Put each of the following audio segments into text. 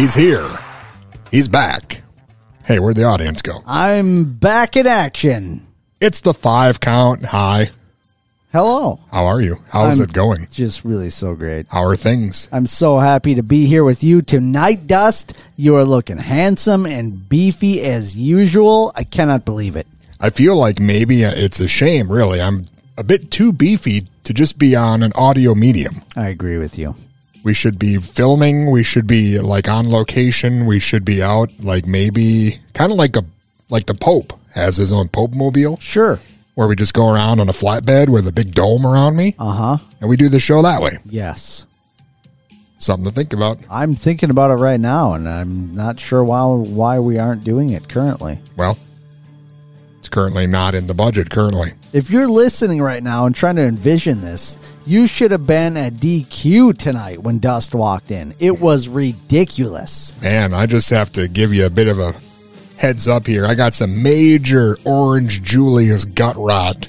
He's here. He's back. Hey, where'd the audience go? I'm back in action. It's the five count. Hi. Hello. How are you? How's I'm it going? Just really so great. How are things? I'm so happy to be here with you tonight, Dust. You are looking handsome and beefy as usual. I cannot believe it. I feel like maybe uh, it's a shame, really. I'm a bit too beefy to just be on an audio medium. I agree with you. We should be filming. We should be like on location. We should be out like maybe kind of like a like the Pope has his own Pope mobile Sure. where we just go around on a flatbed with a big dome around me Uh huh. and we do the show that way. Yes. Something to think about. I'm thinking about it right now, and I'm not sure why why we aren't doing it currently. Well, it's currently not in the budget currently. If you're listening right now and trying to envision this, you should have been at DQ tonight when Dust walked in. It was ridiculous. Man, I just have to give you a bit of a heads up here. I got some major Orange Julius gut rot.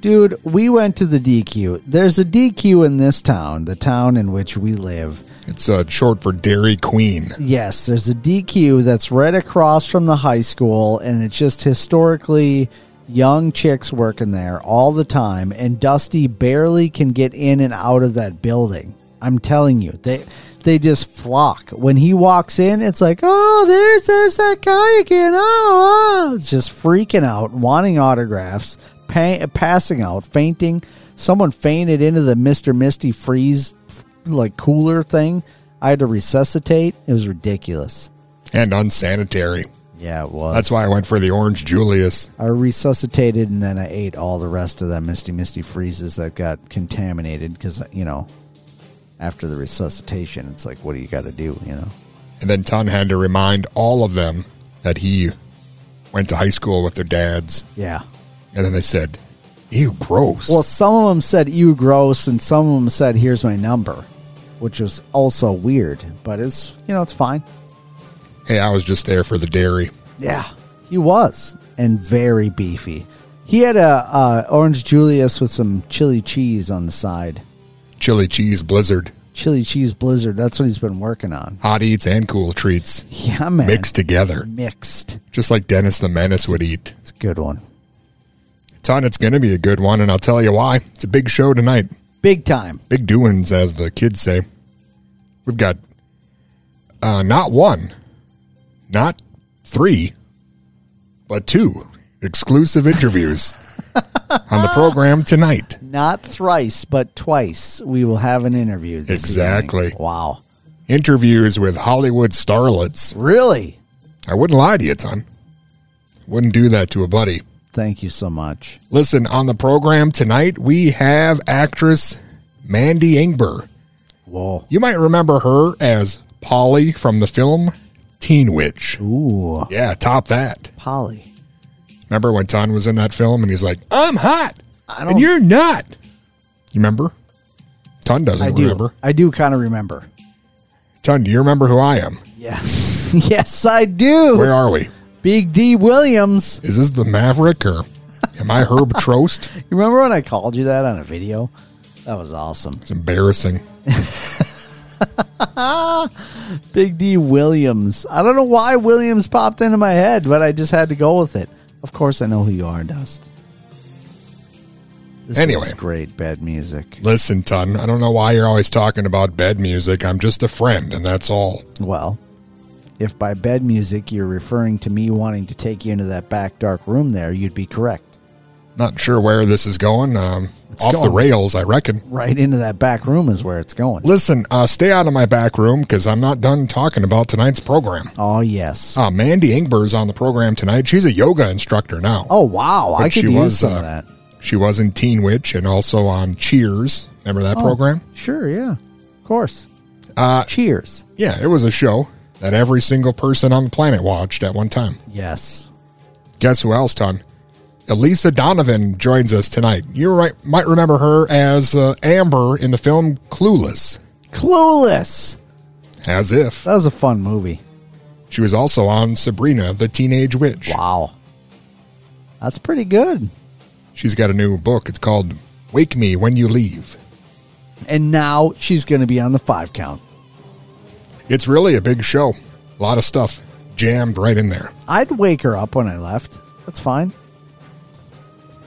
Dude, we went to the DQ. There's a DQ in this town, the town in which we live. It's uh, short for Dairy Queen. Yes, there's a DQ that's right across from the high school, and it's just historically young chicks working there all the time, and Dusty barely can get in and out of that building. I'm telling you, they they just flock. When he walks in, it's like, oh, there's there's that guy again. Oh, oh. it's just freaking out, wanting autographs, pa- passing out, fainting. Someone fainted into the Mister Misty freeze like cooler thing. I had to resuscitate. It was ridiculous. And unsanitary. Yeah, it was. That's why I went for the Orange Julius. I resuscitated and then I ate all the rest of that Misty Misty freezes that got contaminated because you know after the resuscitation, it's like, what do you got to do? You know. And then Ton had to remind all of them that he went to high school with their dads. Yeah. And then they said, Ew, gross. Well, some of them said "you gross" and some of them said "here's my number," which was also weird. But it's you know it's fine. Hey, I was just there for the dairy. Yeah, he was and very beefy. He had a uh, orange Julius with some chili cheese on the side. Chili cheese blizzard. Chili cheese blizzard. That's what he's been working on. Hot eats and cool treats Yeah, man. mixed together. Mixed. Just like Dennis the Menace would eat. It's a good one. Ton, it's going to be a good one, and I'll tell you why. It's a big show tonight. Big time. Big doings, as the kids say. We've got uh, not one, not three, but two exclusive interviews on the program tonight. Not thrice, but twice. We will have an interview. This Exactly. evening. Wow. Interviews with Hollywood starlets. Really? I wouldn't lie to you, Ton. Wouldn't do that to a buddy. Thank you so much. Listen, on the program tonight, we have actress Mandy Ingber. Whoa. You might remember her as Polly from the film Teen Witch. Ooh. Yeah, top that. Polly. Remember when Ton was in that film and he's like, I'm hot I don't and you're not? You remember? Ton doesn't I do. remember. I do kind of remember. Ton, do you remember who I am? Yes. yes, I do. Where are we? Big D Williams. Is this the Maverick or am I Herb Trost? You remember when I called you that on a video? That was awesome. It's embarrassing. Big D Williams. I don't know why Williams popped into my head, but I just had to go with it. Of course, I know who you are, Dust. This Anyway. is great bad music. Listen, Ton, I don't know why you're always talking about bed music. I'm just a friend, and that's all. Well, if by bed music you're referring to me wanting to take you into that back dark room there, you'd be correct. Not sure where this is going. Um, It's off the rails, I reckon. Right into that back room is where it's going. Listen, uh, stay out of my back room because I'm not done talking about tonight's program. Oh yes. Uh, Mandy Ingber is on the program tonight. She's a yoga instructor now. Oh wow, I could she use was, some uh, of that. She was in Teen Witch and also on Cheers. Remember that Oh, program? Sure, yeah. Of course. Uh, Cheers. yeah, it was a show that every single person on the planet watched at one time. Yes. Guess who else, Ton? Elisa Donovan joins us tonight. You right, might remember her as uh, Amber in the film Clueless. Clueless. As if. That was a fun movie. She was also on Sabrina, the Teenage Witch. Wow. That's pretty good. She's got a new book. It's called Wake Me When You Leave. And now she's going to be on the five count. It's really a big show. A lot of stuff jammed right in there. I'd wake her up when I left. That's fine.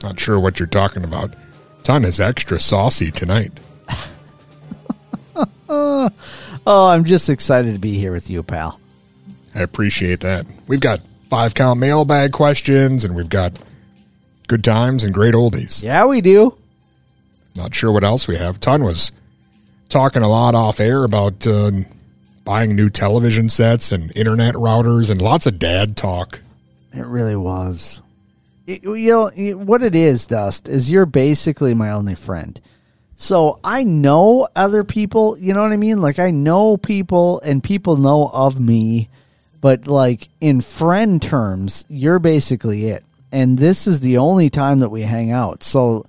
Not sure what you're talking about. Ton is extra saucy tonight. Oh, I'm just excited to be here with you, pal. I appreciate that. We've got five count mailbag questions and we've got good times and great oldies. Yeah, we do. Not sure what else we have. Ton was talking a lot off air about uh, buying new television sets and internet routers and lots of dad talk. It really was. It- you know what it is, Dust, is you're basically my only friend. So I know other people. You know what I mean? Like I know people, and people know of me. But like in friend terms, you're basically it. And this is the only time that we hang out. So,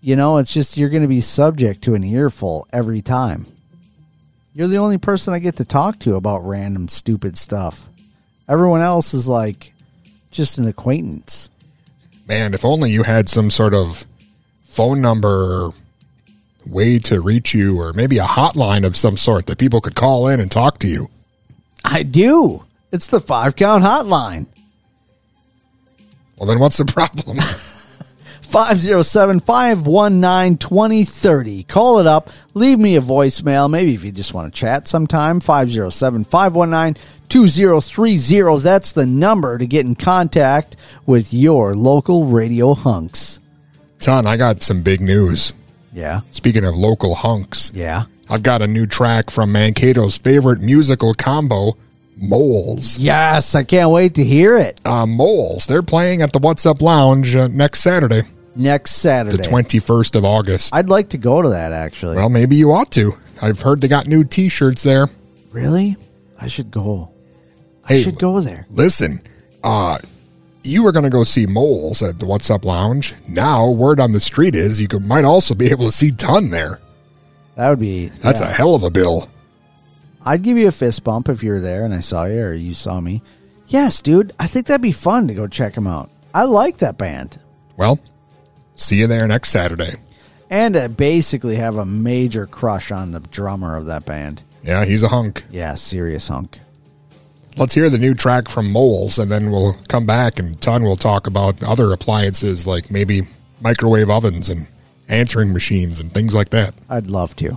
you know, it's just you're going to be subject to an earful every time. You're the only person I get to talk to about random stupid stuff. Everyone else is like just an acquaintance. Man, if only you had some sort of phone number way to reach you, or maybe a hotline of some sort that people could call in and talk to you. I do. It's the five count hotline. Well, then what's the problem? 507 519 2030. Call it up. Leave me a voicemail. Maybe if you just want to chat sometime. 507 519 2030. That's the number to get in contact with your local radio hunks. Ton, I got some big news. Yeah. Speaking of local hunks, Yeah. I've got a new track from Mankato's favorite musical combo, Moles. Yes. I can't wait to hear it Uh, Moles, they're playing at the What's Up Lounge uh, next Saturday, next Saturday. the 21st of August. I'd like to go to that actually. well, maybe you ought to. I've heard they got new t shirts there. really? I should go. I Hey. should go there. Listen, uh, you were going to go see Moles at the What's Up Lounge. Now, word on the street is you could, might also be able to see Ton there. That would be. That's yeah. a hell of a bill. I'd give you a fist bump if you were there and I saw you or you saw me. Yes, dude. I think that'd be fun to go check them out. I like that band. Well, see you there next Saturday. And I basically have a major crush on the drummer of that band. Yeah, he's a hunk. Yeah, serious hunk. Let's hear the new track from Moles, and then we'll come back and Ton will talk about other appliances like maybe microwave ovens and answering machines and things like that. I'd love to.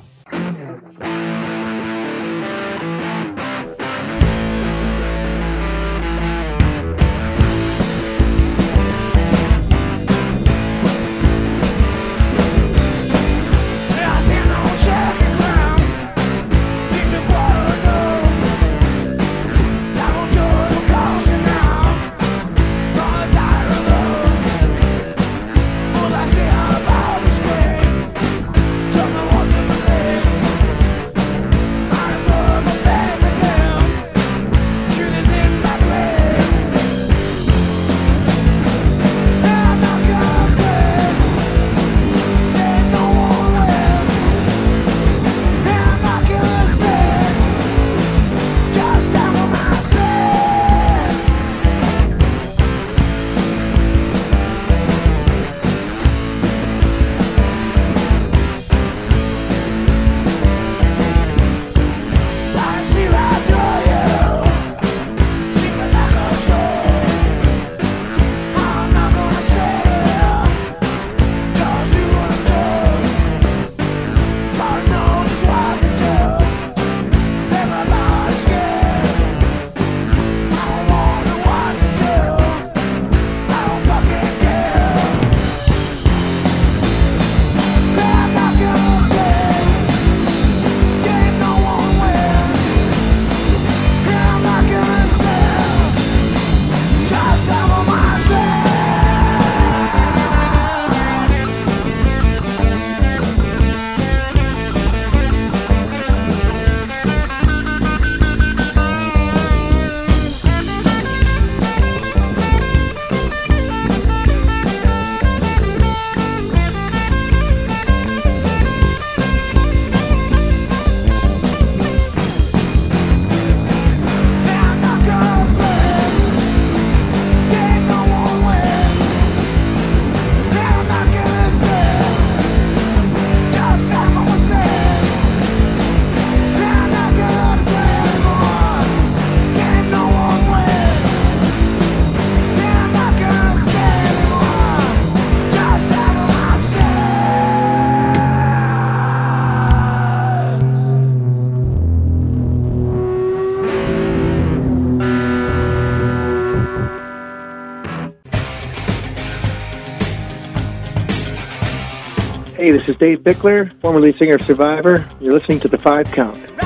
This is Dave Bickler, formerly singer of Survivor. You're listening to The Five Count.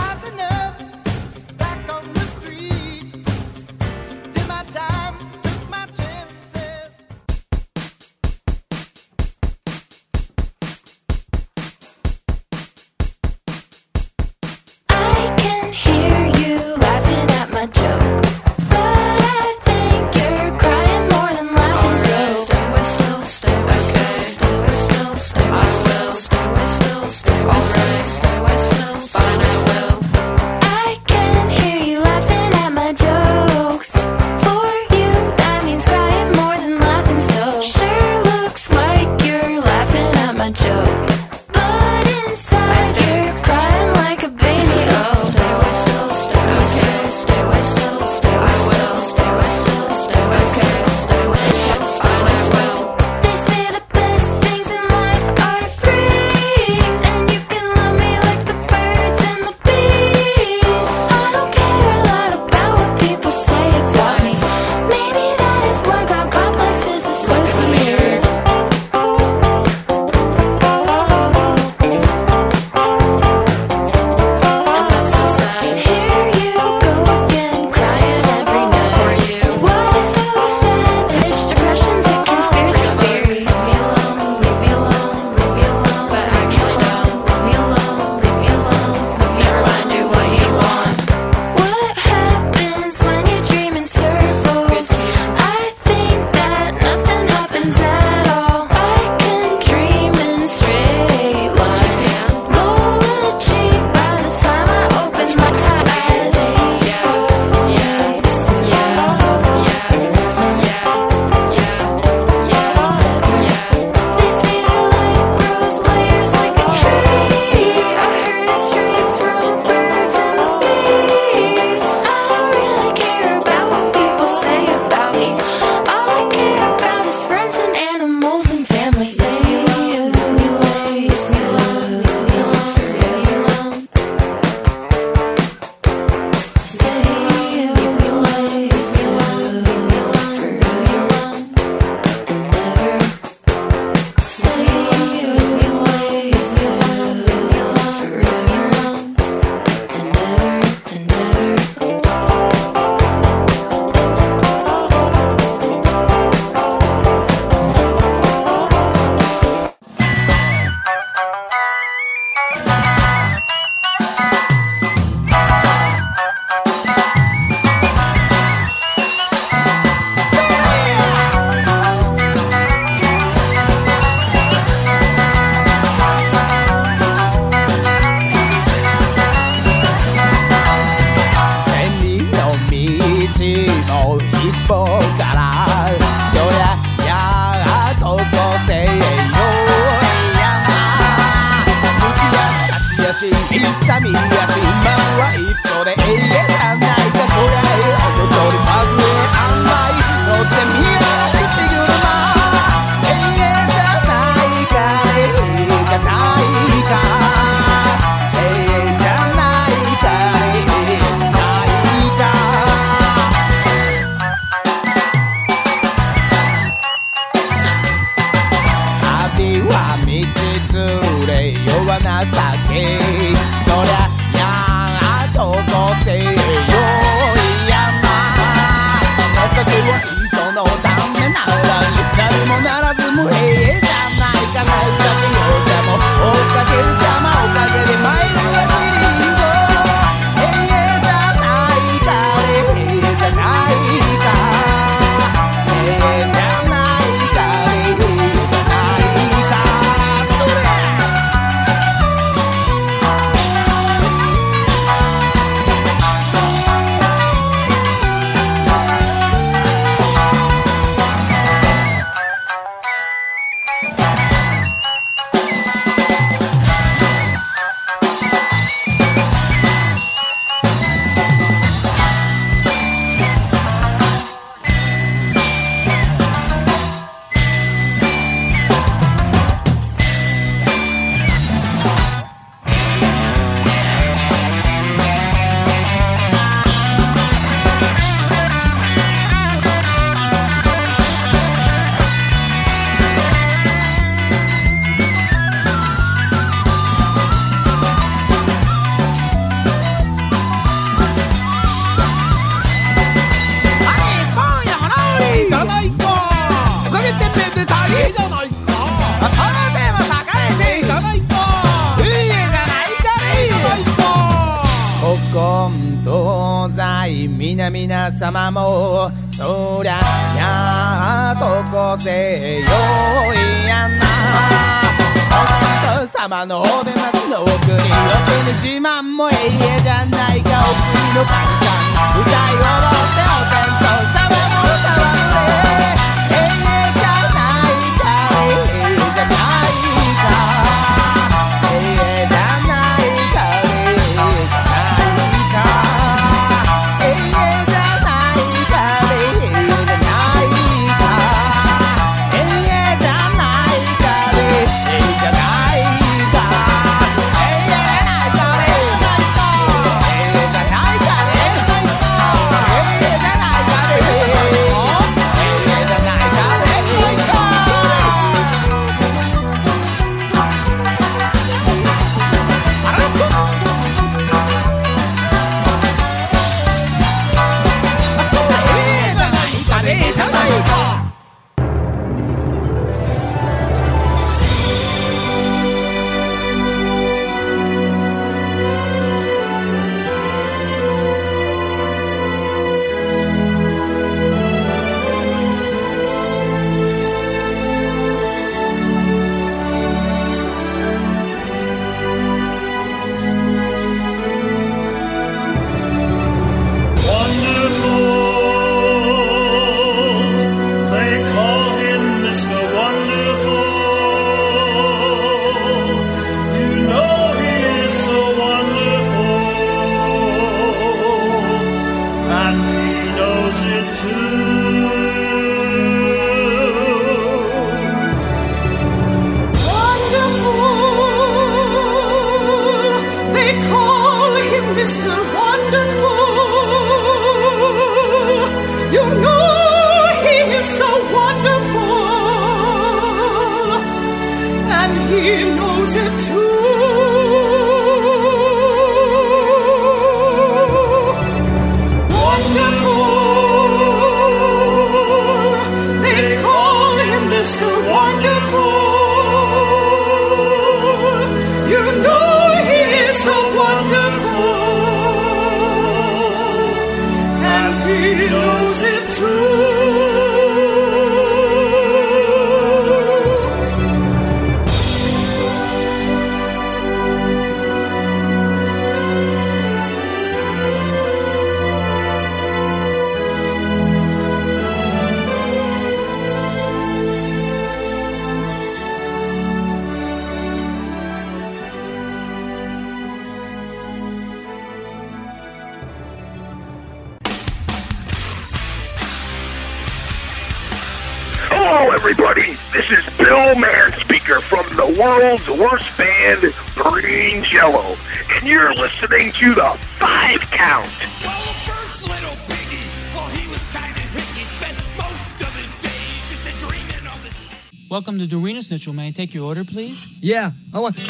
Mitchell, man. Take your order, please. Yeah, I want. You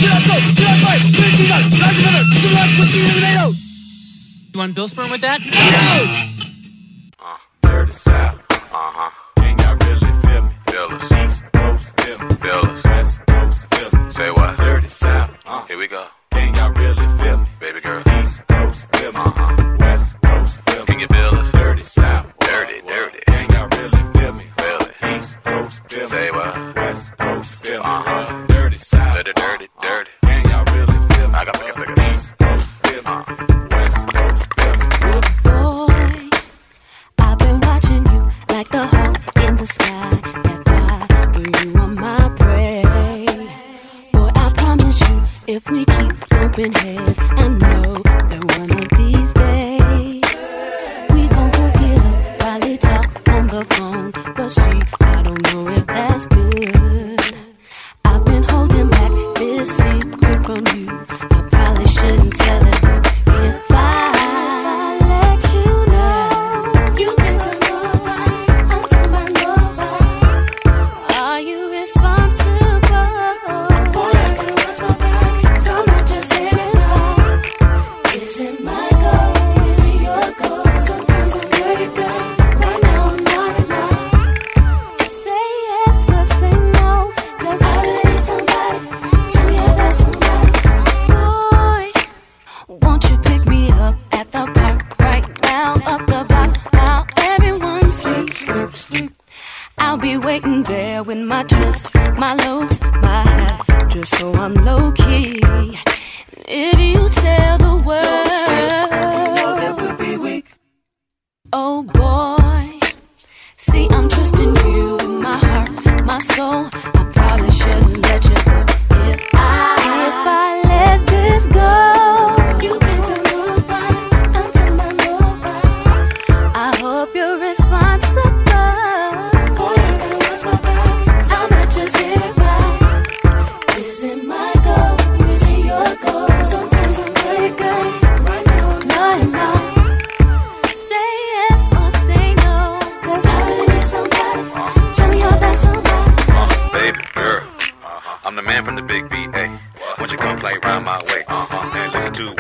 want Bill Sperm with that? No! Low key. If you tell the world, oh boy,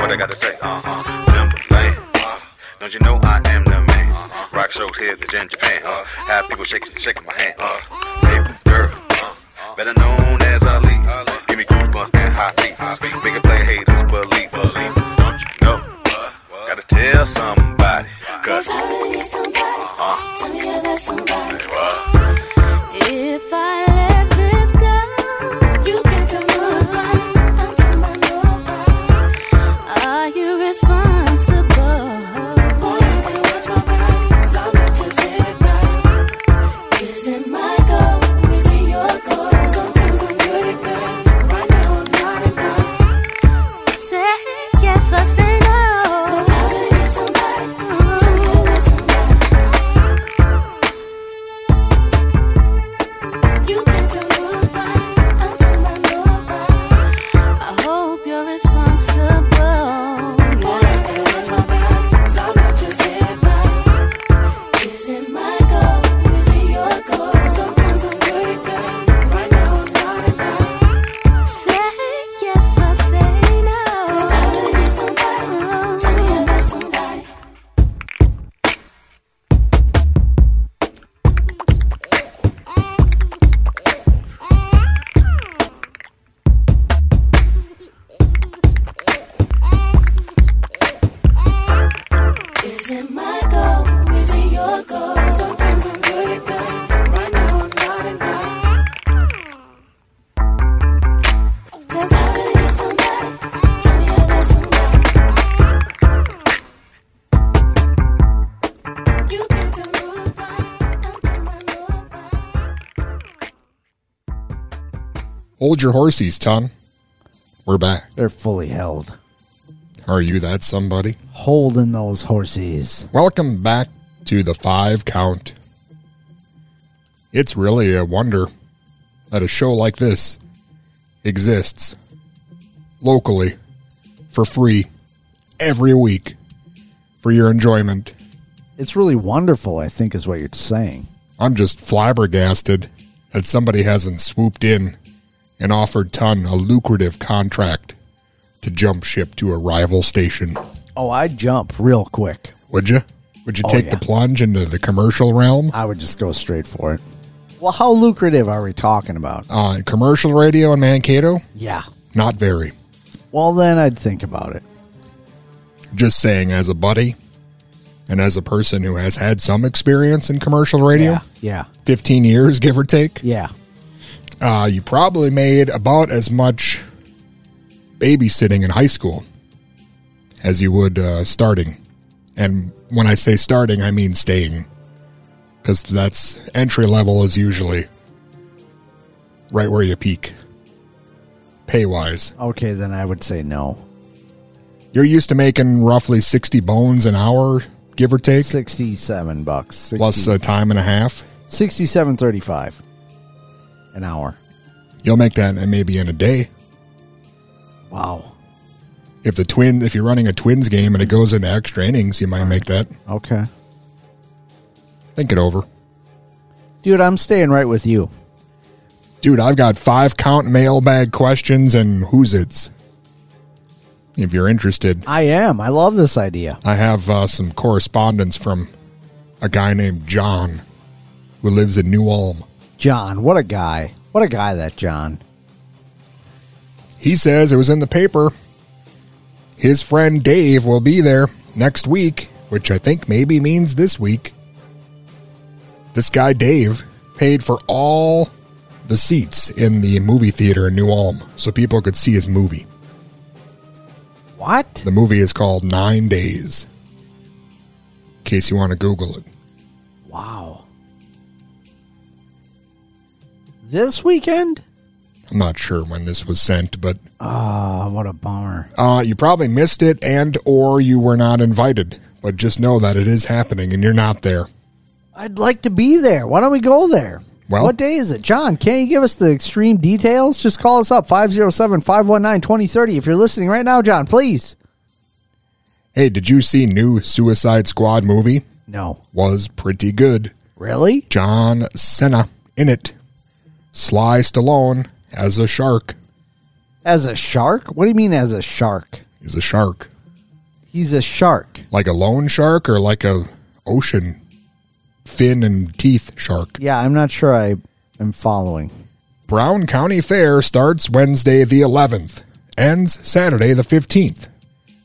what I gotta say. Uh-huh. Timbaland. Uh, don't you know I am the man? Rock shows here in Japan. Uh, have people shaking, shaking my hand. Uh, baby girl, uh, better known as Aaliyah. Give me goosebumps and hot feet. Make it play haters believe. believe. Don't you know? Gotta tell somebody. Cause I really need somebody. Uh-huh. Tell me you're that somebody. Your horsies, Ton. We're back. They're fully held. Are you that somebody? Holding those horses. Welcome back to the five count. It's really a wonder that a show like this exists locally for free every week for your enjoyment. It's really wonderful, I think, is what you're saying. I'm just flabbergasted that somebody hasn't swooped in and offered Ton a lucrative contract to jump ship to a rival station. Oh, I'd jump real quick. Would you? Would you Oh, take yeah. the plunge into the commercial realm? I would just go straight for it. Well, how lucrative are we talking about? Uh, commercial radio in Mankato? Yeah. Not very. Well, then I'd think about it. Just saying, as a buddy and as a person who has had some experience in commercial radio, Yeah. Yeah. 15 years, give or take, Yeah. Uh, you probably made about as much babysitting in high school as you would uh, starting. And when I say starting, I mean staying. Because that's entry level is usually right where you peak, pay wise. Okay, then I would say no. You're used to making roughly 60 bones an hour, give or take, 67 bucks. 60, plus a time and a half. 67.35 an hour. You'll make that and maybe in a day. Wow. If the twin, if you're running a twins game and it goes into extra innings, you might make that. Okay. Think it over. Dude, I'm staying right with you. Dude, I've got five count mailbag questions and who's it's. If you're interested, I am. I love this idea. I have uh, some correspondence from a guy named John who lives in New Ulm. John, what a guy. What a guy that John. He says it was in the paper. His friend Dave will be there next week, which I think maybe means this week. This guy Dave paid for all the seats in the movie theater in New Ulm so people could see his movie. What? The movie is called Nine Days. In case you want to Google it. Wow. This weekend? I'm not sure when this was sent, but Ah, what a bummer. uh, you probably missed it and or you were not invited. But just know that it is happening and you're not there. I'd like to be there. Why don't we go there? Well- what day is it? John, can you give us the extreme details? Just call us up 507 519 2030 if you're listening right now, John, please. Hey, did you see new Suicide Squad movie? No. Was pretty good. Really? John Cena in it. Sly Stallone as a shark. As a shark? What do you mean as a shark? He's a shark. He's a shark. Like a lone shark or like a ocean fin and teeth shark. Yeah, I'm not sure I am following. Brown County Fair starts Wednesday the 11th, ends Saturday the 15th.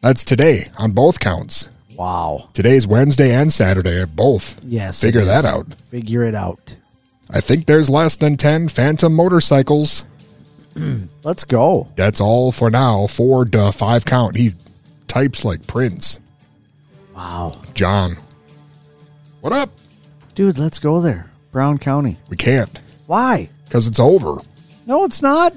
That's today on both counts. Wow. Today's Wednesday and Saturday at both. Yes. Figure that out. Figure it out. I think there's less than 10 Phantom motorcycles. Let's go. That's all for now. Four to five count. He types like Prince. Wow. John. What up? Dude, let's go there. Brown County. We can't Why? because it's over. No, it's not.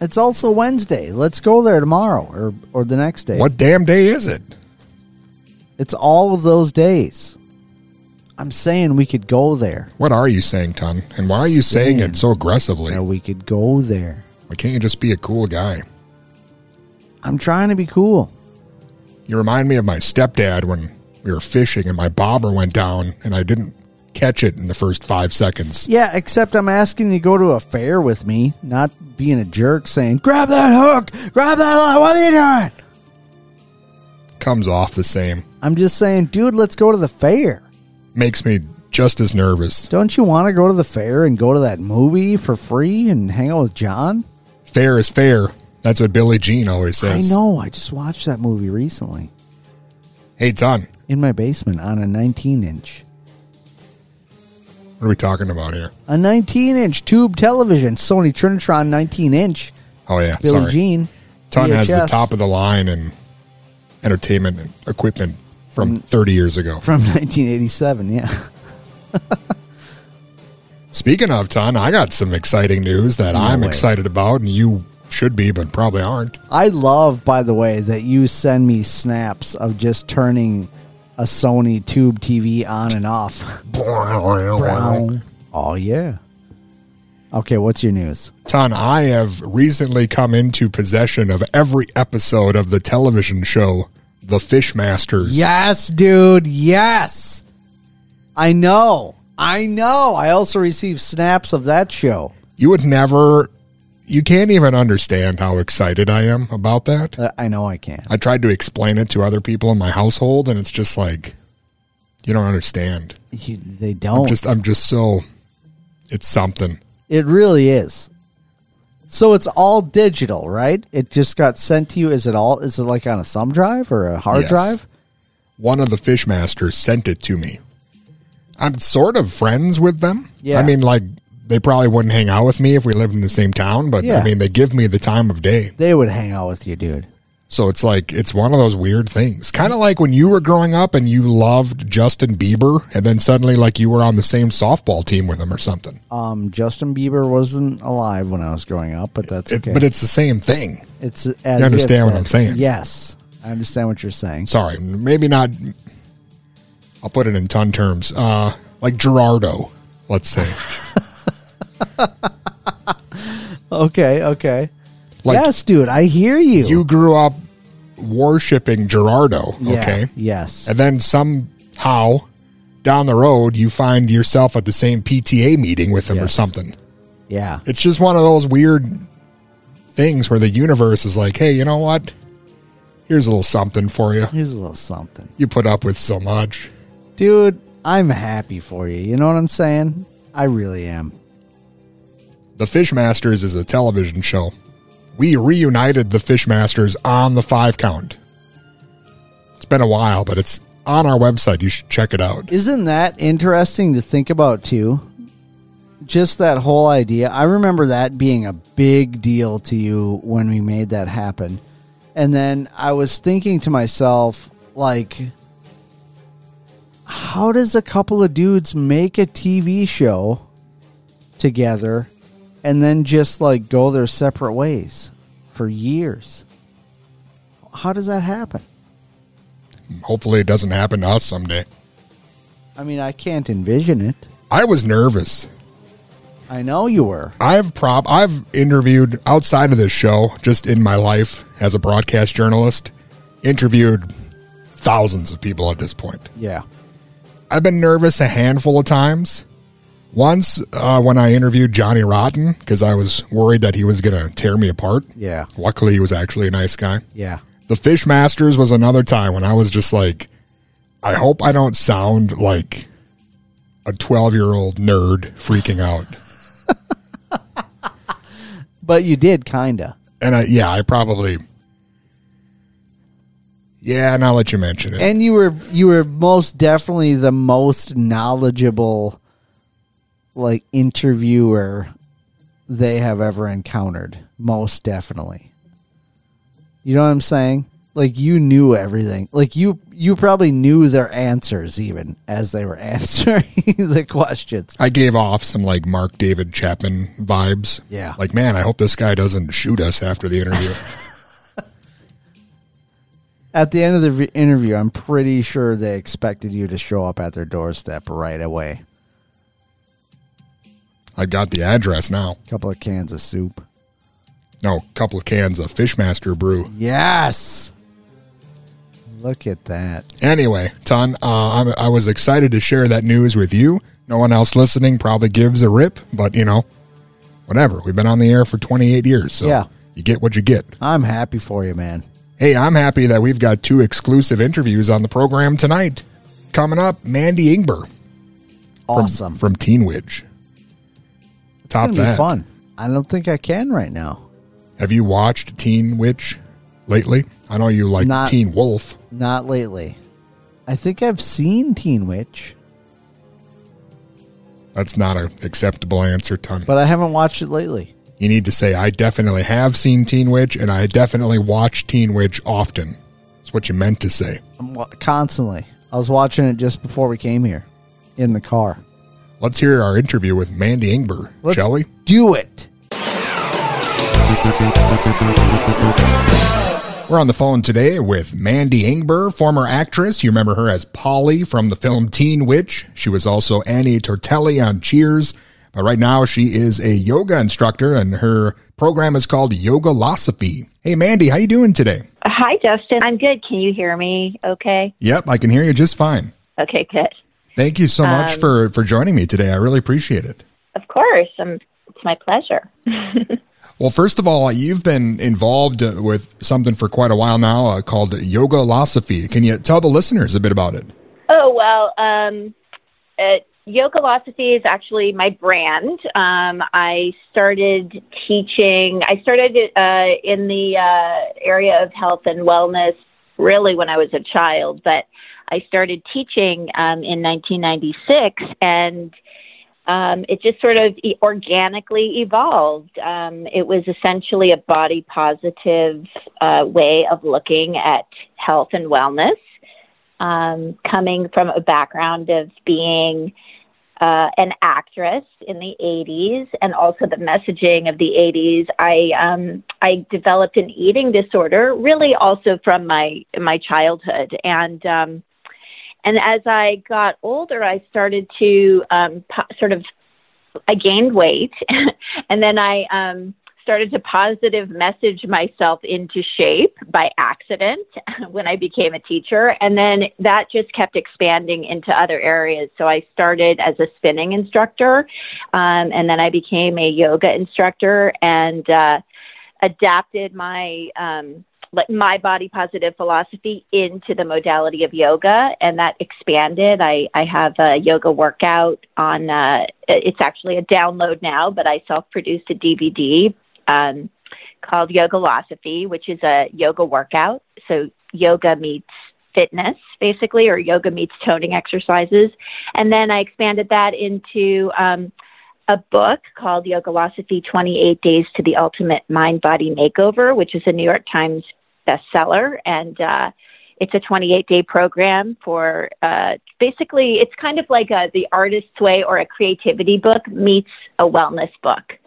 It's also Wednesday. Let's go there tomorrow or or the next day. What damn day is it? It's all of those days. I'm saying we could go there. What are you saying, Ton? And why are you saying it so aggressively? That we could go there. Why can't you just be a cool guy? I'm trying to be cool. You remind me of my stepdad when we were fishing and my bobber went down and I didn't catch it in the first five seconds. Yeah, except I'm asking you to go to a fair with me, not being a jerk saying, grab that hook, grab that line. What are you doing? Comes off the same. I'm just saying, dude, let's go to the fair. Makes me just as nervous. Don't you want to go to the fair and go to that movie for free and hang out with John? Fair is fair. That's what Billie Jean always says. I know. I just watched that movie recently Hey, Ton, in my basement on a 19 inch. what are we talking about here? A 19 inch tube television, Sony Trinitron 19 inch. Oh, yeah. Billie sorry. Jean. Ton has the top of the line and entertainment equipment from 30 years ago. from 1987. Yeah. Speaking of Ton, I got some exciting news that No I'm way. excited about, and you should be, but probably aren't. I love, by the way, that you send me snaps of just turning a Sony tube TV on and off. Oh, yeah. Okay, what's your news? Ton, I have recently come into possession of every episode of the television show The Fishmasters. Yes, dude. Yes. I know. I know. I also received snaps of that show. You would never, you can't even understand how excited I am about that. Uh, I know I can't. I tried to explain it to other people in my household, and it's just like, you don't understand. You, they I'm don't. just, I'm just so, it's something. It really is. So it's all digital, right? It just got sent to you. Is it all? Is it like on a thumb drive or a hard Yes. drive? One of the Fishmasters sent it to me. I'm sort of friends with them. Yeah. I mean, like, they probably wouldn't hang out with me if we lived in the same town, but Yeah. I mean, they give me the time of day. They would hang out with you, dude. So it's like it's one of those weird things. Kind of like when you were growing up and you loved Justin Bieber and then suddenly like you were on the same softball team with him or something. Um, Justin Bieber wasn't alive when I was growing up, but that's It- but it's the same thing. it's as You understand what I'm saying? Yes, I understand what you're saying. Sorry, maybe not I'll put it in ton terms. Uh like Gerardo, let's say. Okay, okay. Like- yes, dude, I hear you. you grew up worshipping Gerardo, Yeah, okay? Yes. And then somehow down the road you find yourself at the same PTA meeting with him or something. Yeah. It's just one of those weird things where the universe is like, hey, you know what? Here's a little something for you. Here's a little something. You put up with so much. Dude, I'm happy for you. You know what I'm saying? I really am. The Fishmasters is a television show. We reunited the Fishmasters on the five count. It's been a while, but it's on our website. You should check it out. Isn't that interesting to think about too? just that whole idea. I remember that being a big deal to you when we made that happen. And then I was thinking to myself, like, how does a couple of dudes make a TV show together and then just like go their separate ways for years? How does that happen? Hopefully, it doesn't happen to us someday. I mean, I can't envision it. I was nervous. I know you were. I've prob I've interviewed outside of this show, just in my life as a broadcast journalist, interviewed thousands of people at this point. Yeah. I've been nervous a handful of times. Once uh, when I interviewed Johnny Rotten because I was worried that he was going to tear me apart. Yeah. Luckily, he was actually a nice guy. Yeah. The Fish Masters was another time when I was just like, I hope I don't sound like a 12 year old nerd freaking out. But you did, kinda. And I, yeah, I probably, yeah, and I'll let you mention it. And you were you were most definitely the most knowledgeable like interviewer they have ever encountered. Most definitely. You know what I'm saying? Like you knew everything. Like you you probably knew their answers even as they were answering the questions. I gave off some like Mark David Chapman vibes. Yeah. Like, man, I hope this guy doesn't shoot us after the interview. At the end of the interview, I'm pretty sure they expected you to show up at their doorstep right away. I got the address now. couple of cans of soup. No, a couple of cans of Fishmaster brew. Yes. Look at that. Anyway, Ton, uh, I'm, I was excited to share that news with you. No one else listening probably gives a rip, but you know, whatever. We've been on the air for 28 years, so Yeah. you get what you get. I'm happy for you, man. Hey, I'm happy that we've got two exclusive interviews on the program tonight. Coming up, Mandy Ingber. Awesome. From, from Teen Witch. It's Top be that. fun. I don't think I can right now. Have you watched Teen Witch lately? I know you like Not- Teen Wolf. Not lately. I think I've seen Teen Witch, That's not an acceptable answer, Ton. but I haven't watched it lately. You need to say, I definitely have seen Teen Witch and I definitely watch Teen Witch often. That's what you meant to say. Constantly. I was watching it just before we came here in the car. Let's hear our interview with Mandy Ingber, Let's shall we? do it. We're on the phone today with Mandy Ingber, former actress. You remember her as Polly from the film Teen Witch. She was also Annie Tortelli on Cheers. But right now she is a yoga instructor and her program is called Yogalosophy. Hey Mandy, how you doing today? Hi, Justin. I'm good. Can you hear me okay? Yep, I can hear you just fine. Okay, good. Thank you so much Um, for for joining me today. I really appreciate it. Of course. Um, it's my pleasure. Well, first of all, you've been involved with something for quite a while now uh, called Yogalosophy. Can you tell the listeners a bit about it? Oh, well, um, uh, Yogalosophy is actually my brand. Um, I started teaching, I started uh, in the uh, area of health and wellness really when I was a child, but I started teaching um, in 1996 and um, it just sort of organically evolved. Um, it was essentially a body positive uh, way of looking at health and wellness um, coming from a background of being uh, an actress in the 80s and also the messaging of the 80s. I um, I developed an eating disorder, really also from my my childhood, and um, and as I got older, I started to um, po- sort of I gained weight, and then I um, started to positive message myself into shape by accident when I became a teacher, and then that just kept expanding into other areas. So I started as a spinning instructor, um, and then I became a yoga instructor, and uh, adapted my um, like my body positive philosophy into the modality of yoga and that expanded. I i have a yoga workout on uh it's actually a download now but i self produced a dvd um called Philosophy, which is a yoga workout. So yoga meets fitness basically or yoga meets toning exercises. And then i expanded that into um a book called Yogalosophy 28 Days to the Ultimate Mind Body Makeover, which is a New York Times bestseller. And uh, it's a 28 day program for uh, basically, it's kind of like a, the artist's way or a creativity book meets a wellness book.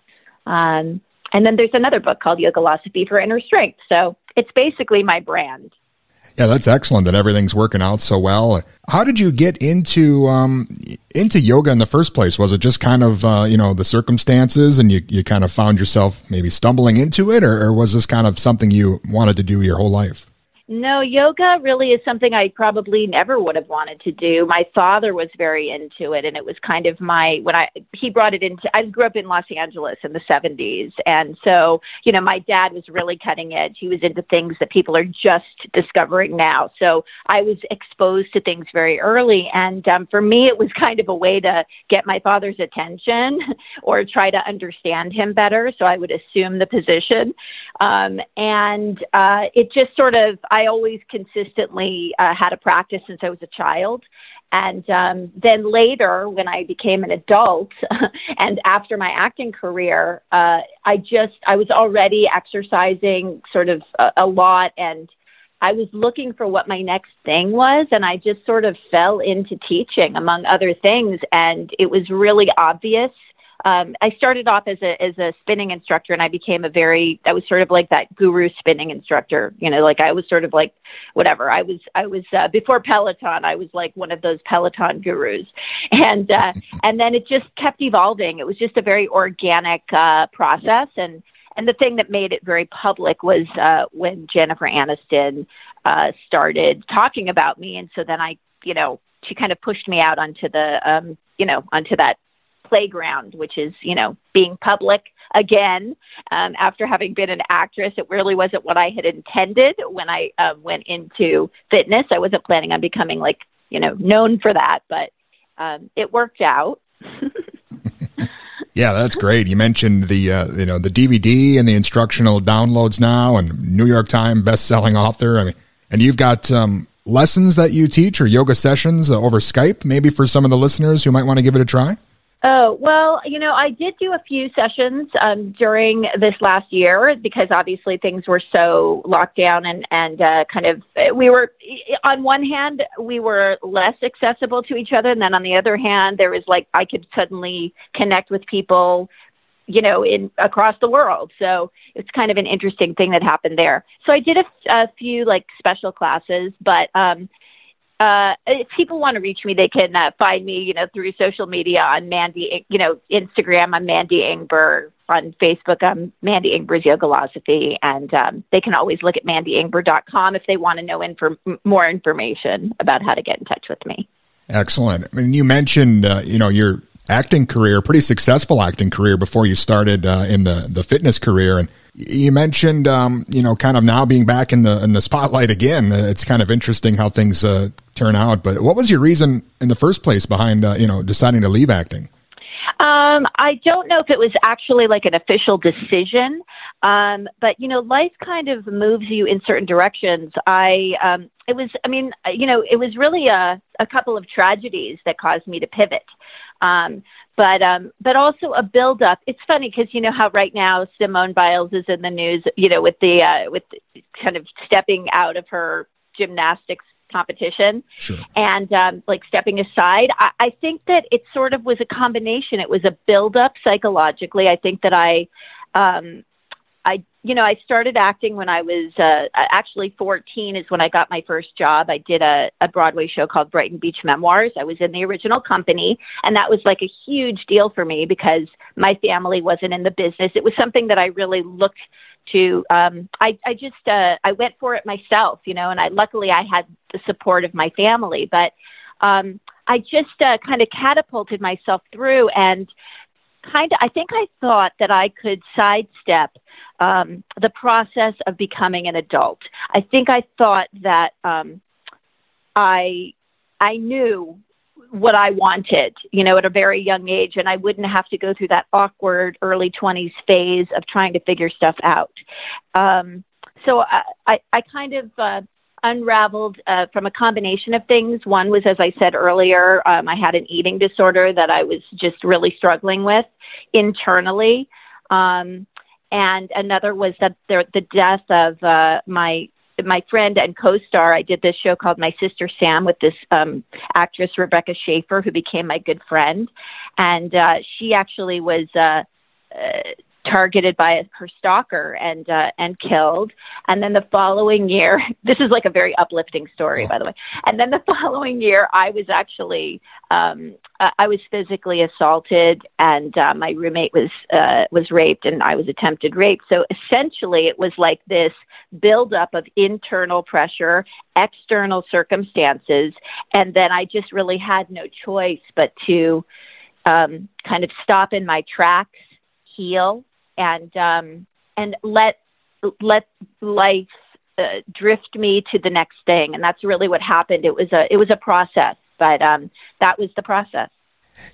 Um, and then there's another book called Yogalosophy for Inner Strength. So it's basically my brand. Yeah, that's excellent that everything's working out so well. How did you get into um, into yoga in the first place? Was it just kind of uh, you know the circumstances, and you, you kind of found yourself maybe stumbling into it, or, or was this kind of something you wanted to do your whole life? No, yoga really is something I probably never would have wanted to do. My father was very into it, and it was kind of my when I he brought it into. I grew up in Los Angeles in the '70s, and so you know my dad was really cutting edge. He was into things that people are just discovering now. So I was exposed to things very early, and um, for me, it was kind of a way to get my father's attention or try to understand him better. So I would assume the position, um, and uh, it just sort of I always consistently uh, had a practice since I was a child. And um, then later, when I became an adult and after my acting career, uh, I just, I was already exercising sort of a, a lot and I was looking for what my next thing was. And I just sort of fell into teaching, among other things. And it was really obvious um, I started off as a as a spinning instructor, and I became a very I was sort of like that guru spinning instructor. You know, like I was sort of like whatever. I was I was uh, before Peloton. I was like one of those Peloton gurus, and uh, and then it just kept evolving. It was just a very organic uh, process, and and the thing that made it very public was uh, when Jennifer Aniston uh, started talking about me, and so then I, you know, she kind of pushed me out onto the, um, you know, onto that playground, which is, you know, being public again. Um, after having been an actress, it really wasn't what I had intended when I uh, went into fitness. I wasn't planning on becoming like, you know, known for that, but um, it worked out. Yeah, that's great. You mentioned the uh, you know the DVD and the instructional downloads now, and New York Times best-selling author. I mean, and you've got um, lessons that you teach or yoga sessions over Skype, maybe for some of the listeners who might want to give it a try. Oh, well, you know, I did do a few sessions um, during this last year because obviously things were so locked down and, and uh, kind of, we were, on one hand, we were less accessible to each other. And then on the other hand, there was like, I could suddenly connect with people, you know, in across the world. So it's kind of an interesting thing that happened there. So I did a, a few like special classes, but, um, uh, if people want to reach me, they can uh, find me, you know, through social media on Mandy, you know, Instagram. I'm Mandy Ingber. On Facebook, I'm Mandy Ingber's Yogalosophy, and um, they can always look at mandyingber.com if they want to know infor- more information about how to get in touch with me. Excellent. I mean, you mentioned, uh, you know, your acting career, pretty successful acting career before you started uh, in the the fitness career, and you mentioned, um, you know, kind of now being back in the in the spotlight again. It's kind of interesting how things uh, turn out. But what was your reason in the first place behind, uh, you know, deciding to leave acting? Um, I don't know if it was actually like an official decision, um, but you know, life kind of moves you in certain directions. I, um, it was, I mean, you know, it was really a, a couple of tragedies that caused me to pivot. Um, but um, but also a build up. It's funny because you know how right now Simone Biles is in the news, you know, with the uh, with kind of stepping out of her gymnastics competition sure. and um, like stepping aside. I, I think that it sort of was a combination. It was a build up psychologically. I think that I um, you know, I started acting when I was uh, actually 14 is when I got my first job. I did a, a Broadway show called Brighton Beach Memoirs. I was in the original company, and that was like a huge deal for me because my family wasn't in the business. It was something that I really looked to. Um, I, I just, uh, I went for it myself, you know, and I luckily I had the support of my family, but um, I just uh, kind of catapulted myself through and kind of, I think I thought that I could sidestep um, the process of becoming an adult. I think I thought that um, I I knew what I wanted, you know, at a very young age, and I wouldn't have to go through that awkward early twenties phase of trying to figure stuff out. Um, so I, I, I kind of uh, unraveled uh, from a combination of things. One was, as I said earlier, um, I had an eating disorder that I was just really struggling with internally. Um, and another was that the, the death of uh, my my friend and co-star. I did this show called My Sister Sam with this um, actress Rebecca Schaeffer, who became my good friend, and uh, she actually was. Uh, uh, targeted by her stalker and uh, and killed. And then the following year, this is like a very uplifting story, by the way. And then the following year, I was actually um, I was physically assaulted, and uh, my roommate was uh, was raped, and I was attempted rape. So essentially, it was like this buildup of internal pressure, external circumstances, and then I just really had no choice but to um, kind of stop in my tracks, heal, and um, and let let life uh, drift me to the next thing. And that's really what happened. It was a it was a process, but um, that was the process.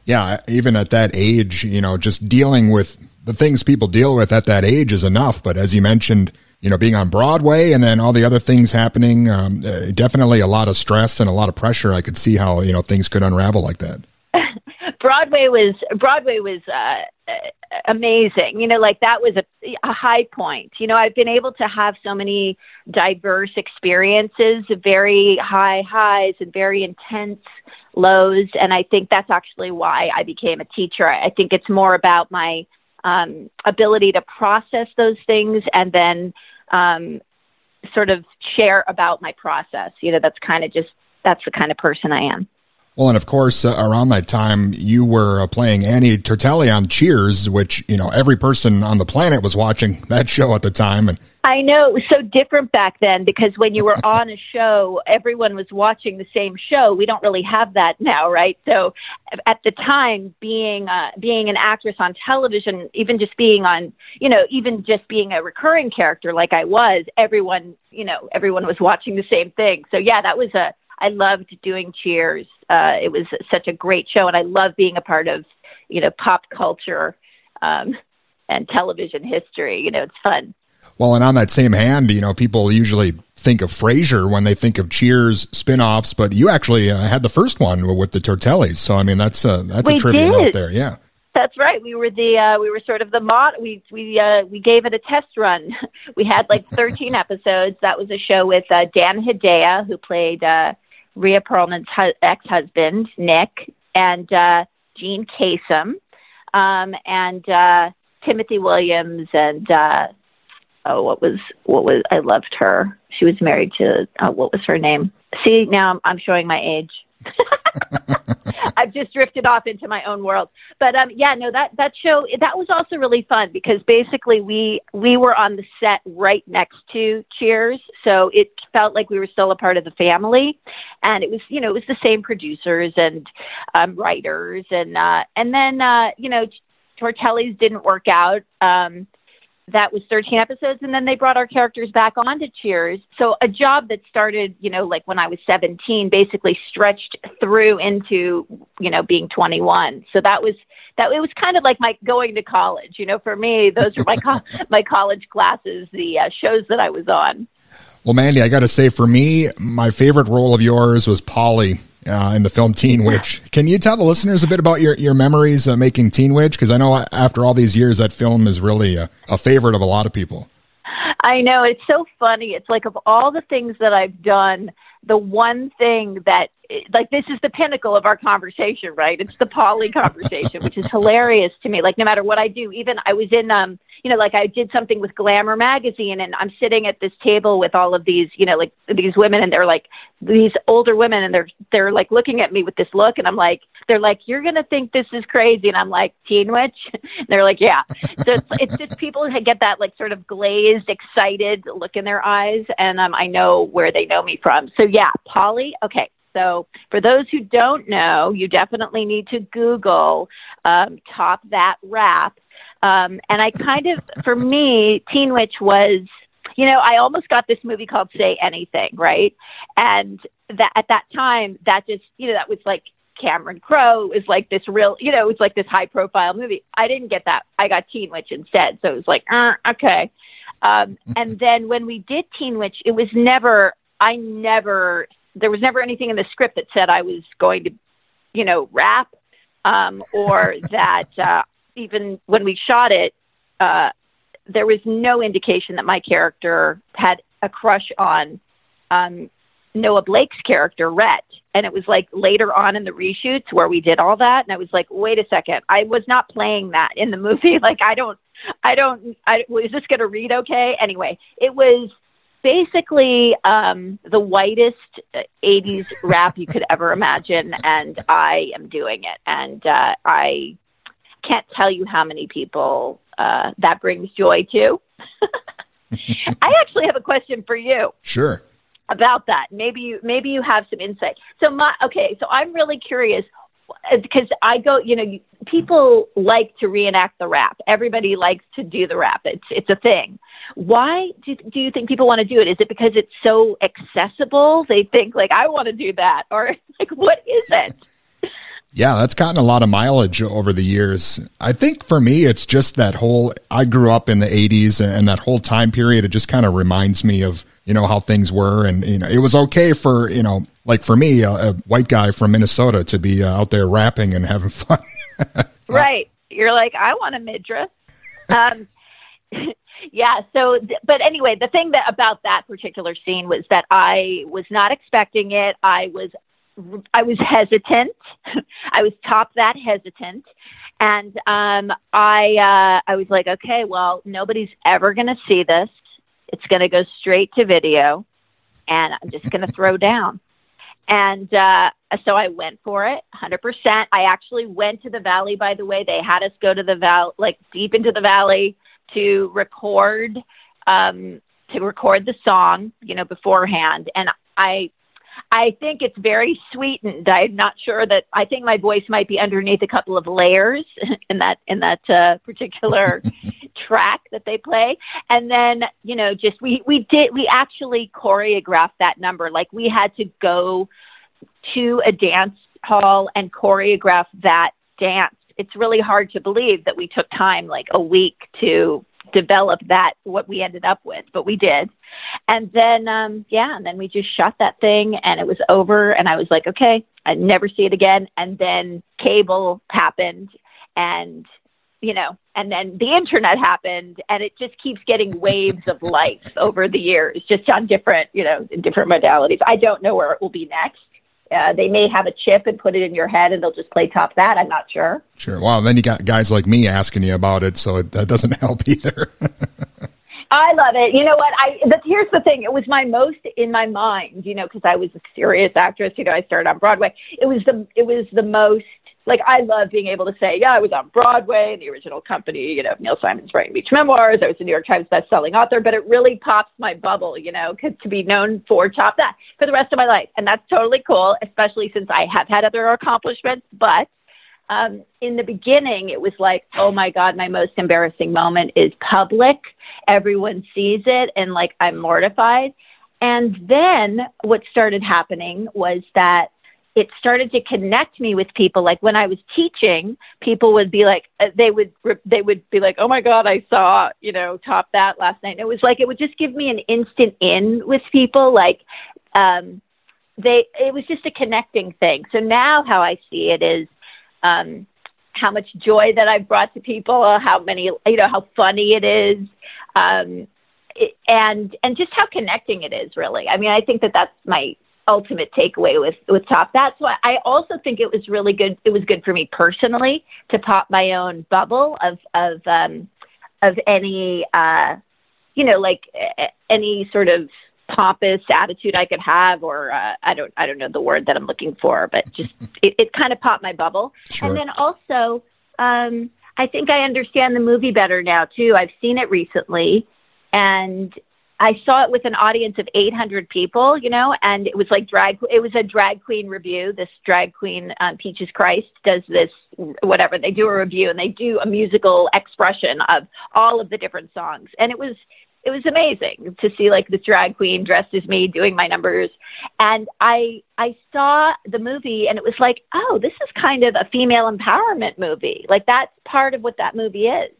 Yeah, even at that age, you know, just dealing with the things people deal with at that age is enough. But as you mentioned, you know, being on Broadway and then all the other things happening, um, uh, definitely a lot of stress and a lot of pressure. I could see how you know things could unravel like that. Broadway was Broadway was uh, uh, amazing. You know, like that was a, a high point. You know, I've been able to have so many diverse experiences, very high highs and very intense lows, and I think that's actually why I became a teacher. I think it's more about my um, ability to process those things and then um, sort of share about my process. You know, that's kind of just that's the kind of person I am. Well, and of course, uh, around that time, you were uh, playing Annie Tortelli on Cheers, which you know every person on the planet was watching that show at the time, and I know it was so different back then because when you were on a show, everyone was watching the same show. We don't really have that now, right? So at the time, being uh, being an actress on television, even just being on, you know, even just being a recurring character like I was, everyone, you know, everyone was watching the same thing. So yeah, that was a I loved doing Cheers. Uh, it was such a great show, and I love being a part of, you know, pop culture um, and television history. You know, it's fun. Well, and on that same hand, you know, people usually think of Frasier when they think of Cheers spin-offs, but you actually uh, had the first one with the Tortellis. So, I mean, that's a, that's We a trivia did. note there. Yeah. That's right. We were the uh, we were sort of the mod. We we uh, we gave it a test run. We had like 13 episodes. That was a show with uh, Dan Hedaya, who played uh, Rhea Perlman's hu- ex-husband Nick, and uh, Jean Kasem, um, and uh, Timothy Williams, and uh, oh, what was what was I loved her. She was married to uh, what was her name? See, now I'm, I'm showing my age. I've just drifted off into my own world. But um, yeah, no, that that show that was also really fun because basically we we were on the set right next to Cheers, so it felt like we were still a part of the family, and it was you know it was the same producers and um, writers and uh, and then uh, you know Tortelli's didn't work out. Um, that was 13 episodes and then they brought our characters back onto cheers. So a job that started you know like when i was 17 basically stretched through into you know being 21 so that was that it was kind of like my going to college you know for me those were my co- my college classes the uh, shows that i was on. Well, Mandy, I got to say, for me, my favorite role of yours was Polly uh, in the film Teen Witch. Can you tell the listeners a bit about your, your memories uh, making Teen Witch? Because I know after all these years, that film is really a, a favorite of a lot of people. I know it's so funny. It's like of all the things that I've done, the one thing that like this is the pinnacle of our conversation, right? It's the Polly conversation, which is hilarious to me. Like no matter what I do, even I was in um you know, like I did something with Glamour magazine and I'm sitting at this table with all of these, you know, like these women and they're like these older women and they're they're like looking at me with this look and I'm like they're like you're going to think this is crazy and I'm like teen witch. And they're like yeah. So it's, it's just people get that like sort of glazed excited look in their eyes and um I know where they know me from. So yeah, Polly, okay. So, for those who don't know, you definitely need to Google um, Top That Rap. Um, and I kind of, for me, Teen Witch was, you know, I almost got this movie called Say Anything, right? And that at that time, that just, you know, that was like Cameron Crowe was like this real, you know, it was like this high profile movie. I didn't get that. I got Teen Witch instead. So it was like, uh, okay. Um, and then when we did Teen Witch, it was never I never there was never anything in the script that said I was going to, you know, rap, um, or that uh, even when we shot it, uh, there was no indication that my character had a crush on um, Noah Blake's character, Rhett. And it was like later on in the reshoots where we did all that, and I was like, wait a second, I was not playing that in the movie. Like, I don't, I don't, I was this going to read okay? Anyway, it was basically um, the whitest uh, 80s rap you could ever imagine, and I am doing it. And uh, I can't tell you how many people uh, that brings joy to. I actually have a question for you Sure. about that. Maybe you maybe you have some insight. So my okay, so I'm really curious because I go, you know, you, people like to reenact the rap. Everybody likes to do the rap. It's it's a thing. Why do do you think people want to do it? Is it because it's so accessible? They think like I want to do that, or like what is it? Yeah, that's gotten a lot of mileage over the years. I think for me, it's just that whole, I grew up in the 80s and that whole time period, it just kind of reminds me of, you know, how things were. And, you know, it was okay for, you know, like for me, a, a white guy from Minnesota to be uh, out there rapping and having fun. Right. You're like, I want a midriff. Um, yeah. So, th- but anyway, the thing that about that particular scene was that I was not expecting it. I was, I was hesitant. I was top that hesitant. And um, I, uh, I was like, okay, well, nobody's ever going to see this. It's going to go straight to video, and I'm just going to throw down. And uh, so I went for it 100%. I actually went to the valley, by the way. They had us go to the valley, like deep into the valley to record, um, to record the song, you know, beforehand. And I, I think it's very sweetened. I'm not sure that, I think my voice might be underneath a couple of layers in that, in that uh, particular track that they play. And then, you know, just we, we did, we actually choreographed that number. Like we had to go to a dance hall and choreograph that dance. It's really hard to believe that we took time, like a week to develop that, what we ended up with, but we did. And then, um, yeah, and then we just shot that thing and it was over. And I was like, okay, I'd never see it again. And then cable happened and you know, and then the internet happened, and it just keeps getting waves of life over the years, just on different, you know, in different modalities. I don't know where it will be next. Uh, they may have a chip and put it in your head, and they'll just play top that. I'm not sure. Sure. Well, then you got guys like me asking you about it, so it, that doesn't help either. I love it. You know what? I but here's the thing. It was my most in my mind, you know, because I was a serious actress. You know, I started on Broadway. It was the it was the most like I love being able to say, yeah, I was on Broadway in the original company, you know, Neil Simon's Brighton Beach Memoirs. I was a New York Times best-selling author, but it really pops my bubble, you know, 'cause to be known for top that for the rest of my life, and that's totally cool, especially since I have had other accomplishments. But um, in the beginning, it was like, oh my God, my most embarrassing moment is public. Everyone sees it, and like I'm mortified. And then what started happening was that it started to connect me with people. Like when I was teaching, people would be like, uh, they would, they would be like, oh my God, I saw, you know, top that last night. And it was like, it would just give me an instant in with people. Like, um, they, it was just a connecting thing. So now how I see it is, um, how much joy that I've brought to people, how many, you know, how funny it is. Um, it, and, and just how connecting it is really. I mean, I think that that's my, ultimate takeaway with with top. That's why i also think it was really good it was good for me personally to pop my own bubble of of um of any uh you know like uh, any sort of pompous attitude i could have or uh, i don't i don't know the word that i'm looking for but just it, it kind of popped my bubble. Sure. and then also um i think i understand the movie better now too. I've seen it recently and I saw it with an audience of 800 people, you know, and it was like drag. It was a drag queen review. This drag queen, um, Peaches Christ, does this whatever. They do a review and they do a musical expression of all of the different songs, and it was it was amazing to see like this drag queen dressed as me doing my numbers. And I I saw the movie and it was like, oh, this is kind of a female empowerment movie. Like that's part of what that movie is,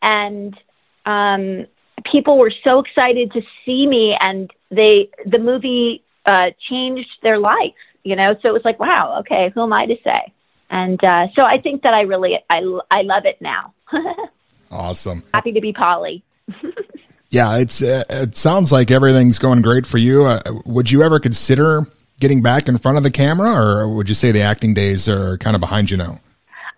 and um people were so excited to see me, and they the movie uh, changed their life. You know, so it was like, wow, okay, who am I to say? And uh, so I think that I really I I love it now. Awesome. Happy to be Polly. Yeah, it's uh, it sounds like everything's going great for you. Uh, would you ever consider getting back in front of the camera, or would you say the acting days are kind of behind you now?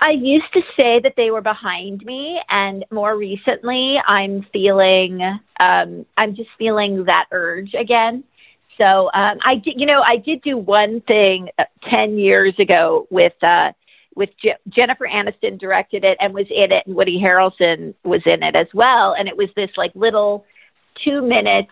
I used to say that they were behind me, and more recently, I'm feeling, um, I'm just feeling that urge again. So um, I did, you know, I did do one thing uh, ten years ago with uh, with Je- Jennifer Aniston directed it and was in it, and Woody Harrelson was in it as well, and it was this like little two minute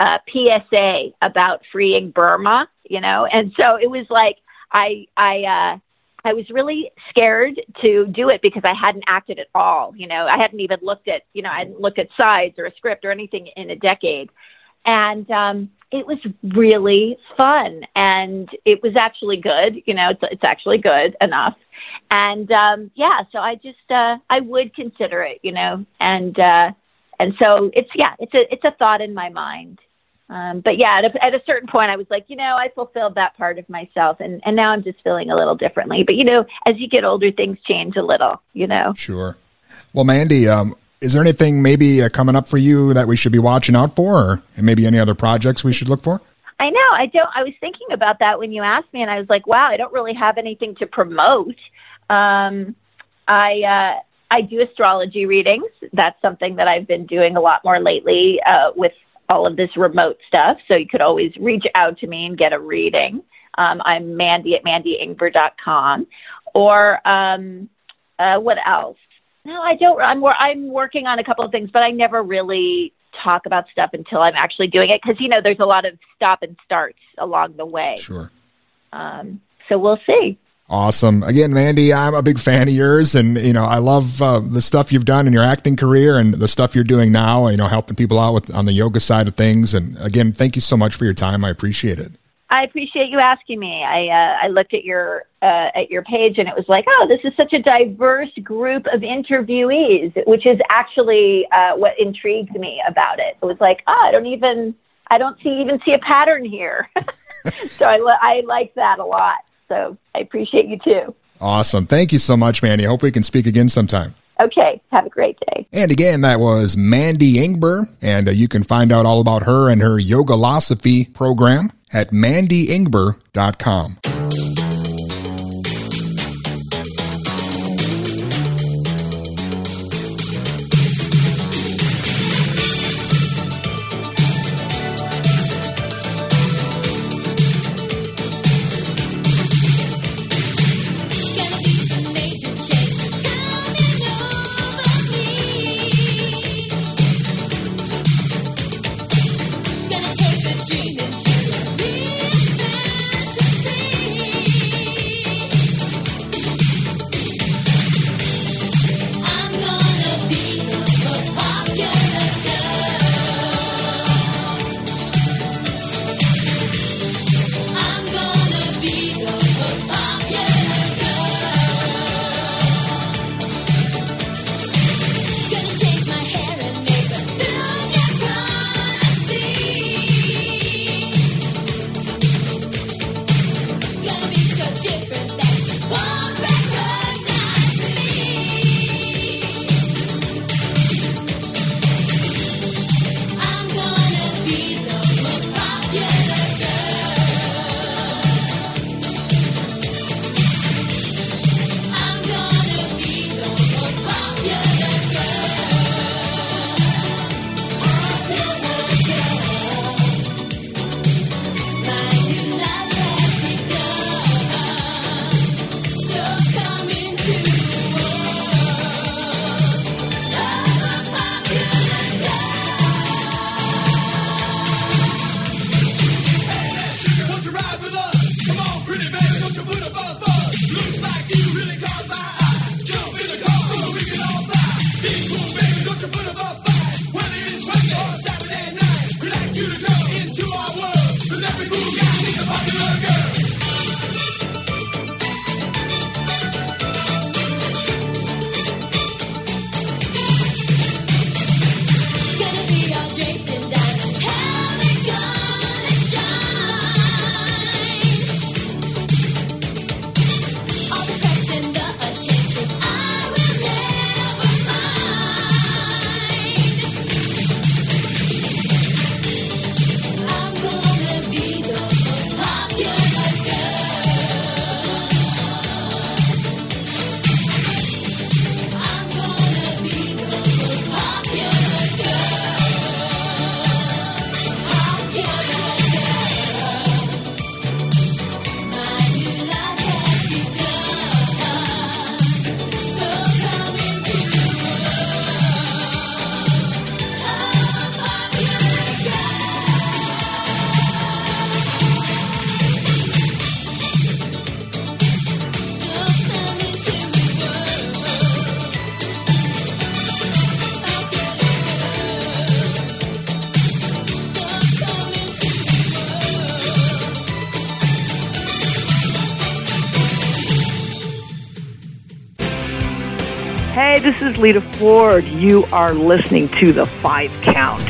uh, PSA about freeing Burma, you know, and so it was like I I uh, I was really scared to do it because I hadn't acted at all. You know, I hadn't even looked at, you know, I hadn't looked at sides or a script or anything in a decade. And um, it was really fun. And it was actually good. You know, it's, it's actually good enough. And um, yeah, so I just, uh, I would consider it, you know, and, uh, and so it's, yeah, it's a, it's a thought in my mind. Um, but yeah, at a, at a certain point, I was like, you know, I fulfilled that part of myself, and and now I'm just feeling a little differently. But you know, as you get older, things change a little. You know. Sure. Well, Mandy, um, is there anything maybe uh, coming up for you that we should be watching out for, or maybe any other projects we should look for? I know. I don't. I was thinking about that when you asked me, and I was like, wow, I don't really have anything to promote. Um, I. Uh, I do astrology readings. That's something that I've been doing a lot more lately uh, with all of this remote stuff. So you could always reach out to me and get a reading. Um, I'm Mandy at mandyingber.com. Or um, uh, what else? No, I don't. I'm wor- I'm working on a couple of things, but I never really talk about stuff until I'm actually doing it because you know there's a lot of stop and starts along the way. Sure. Um, so we'll see. Awesome. Again, Mandy, I'm a big fan of yours, and you know I love uh, the stuff you've done in your acting career and the stuff you're doing now. You know, helping people out with on the yoga side of things. And again, thank you so much for your time. I appreciate it. I appreciate you asking me. I uh, I looked at your uh, at your page and it was like, oh, this is such a diverse group of interviewees, which is actually uh, what intrigued me about it. It was like, oh, I don't even I don't see even see a pattern here. so I I like that a lot. So I appreciate you too. Awesome. Thank you so much, Mandy. I hope we can speak again sometime. Okay, have a great day. And again, that was Mandy Ingber, and uh, you can find out all about her and her Yogalosophy program at mandyingber.com. Ford. You are listening to the Five Count.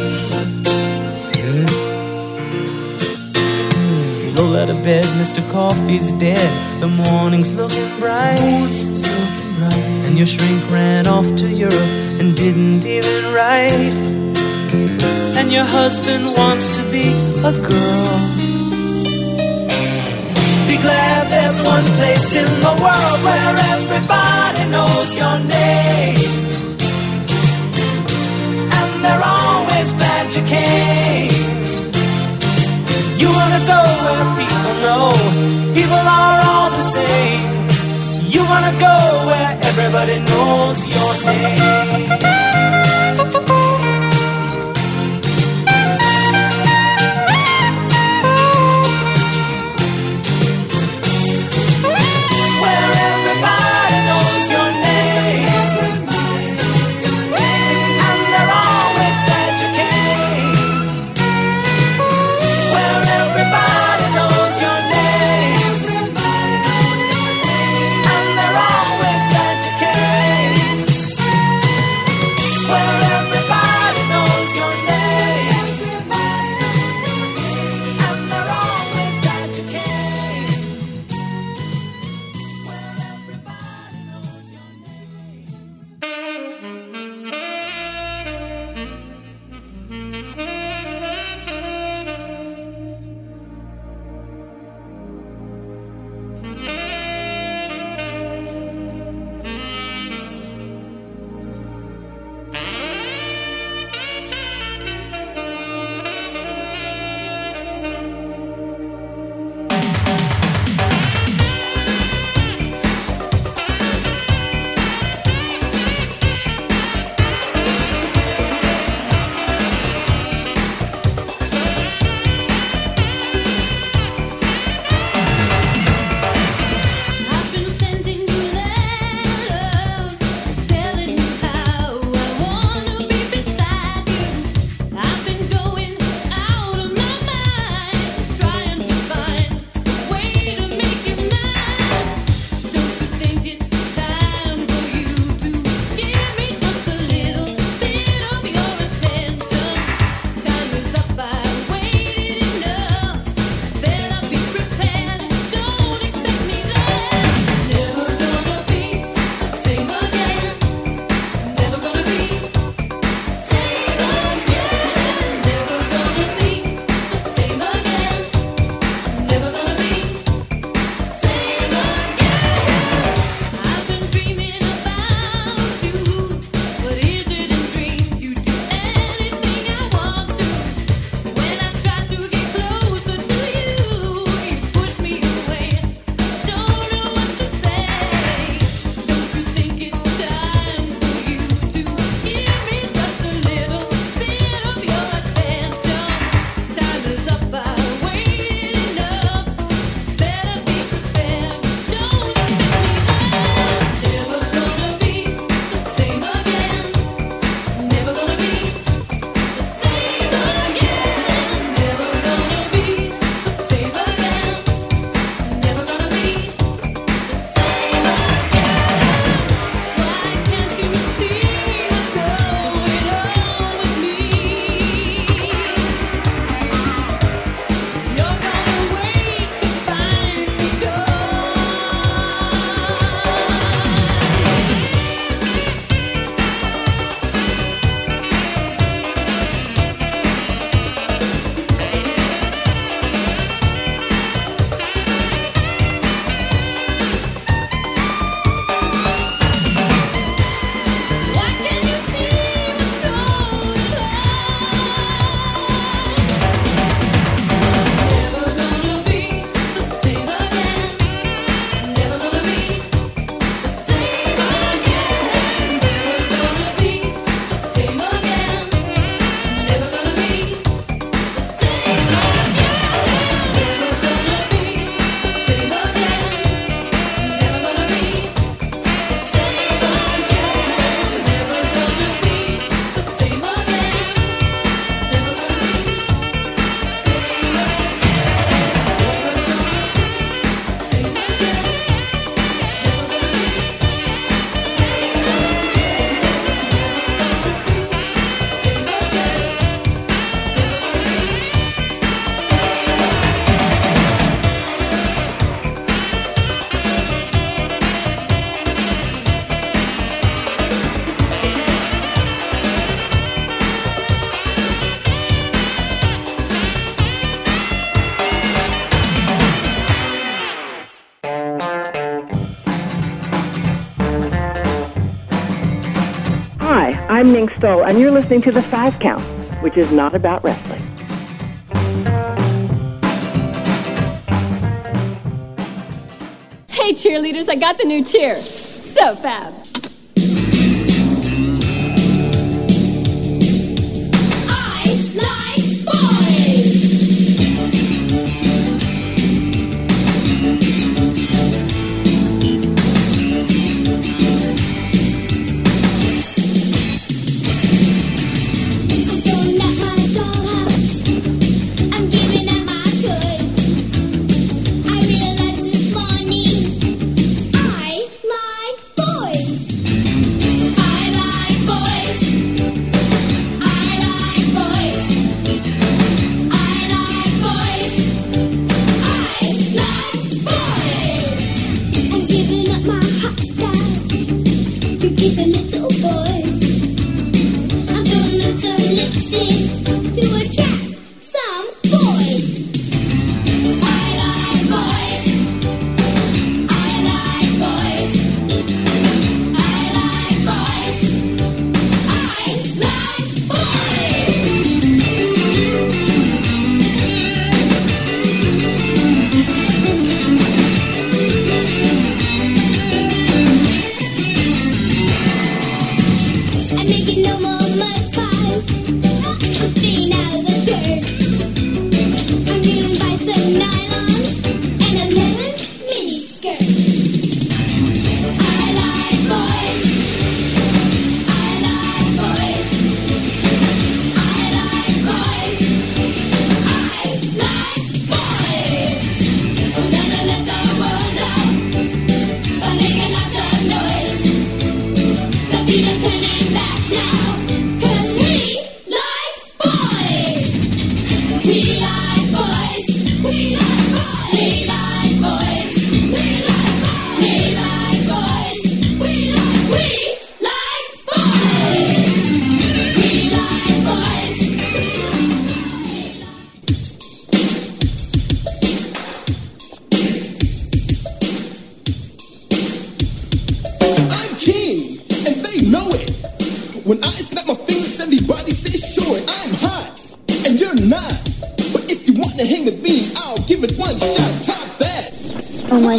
Roll out of bed, Mr. Coffee's dead. The morning's looking bright. Morning's looking bright. And your shrink ran off to Europe and didn't even write. And your husband wants to be a girl. Be glad there's one place in the world where everybody knows your name. And they're always glad you came. You wanna go where people know people are all the same. You wanna go where everybody knows your name. Stoll, and you're listening to The Five Count, which is not about wrestling. Hey, cheerleaders, I got the new cheer. So fab.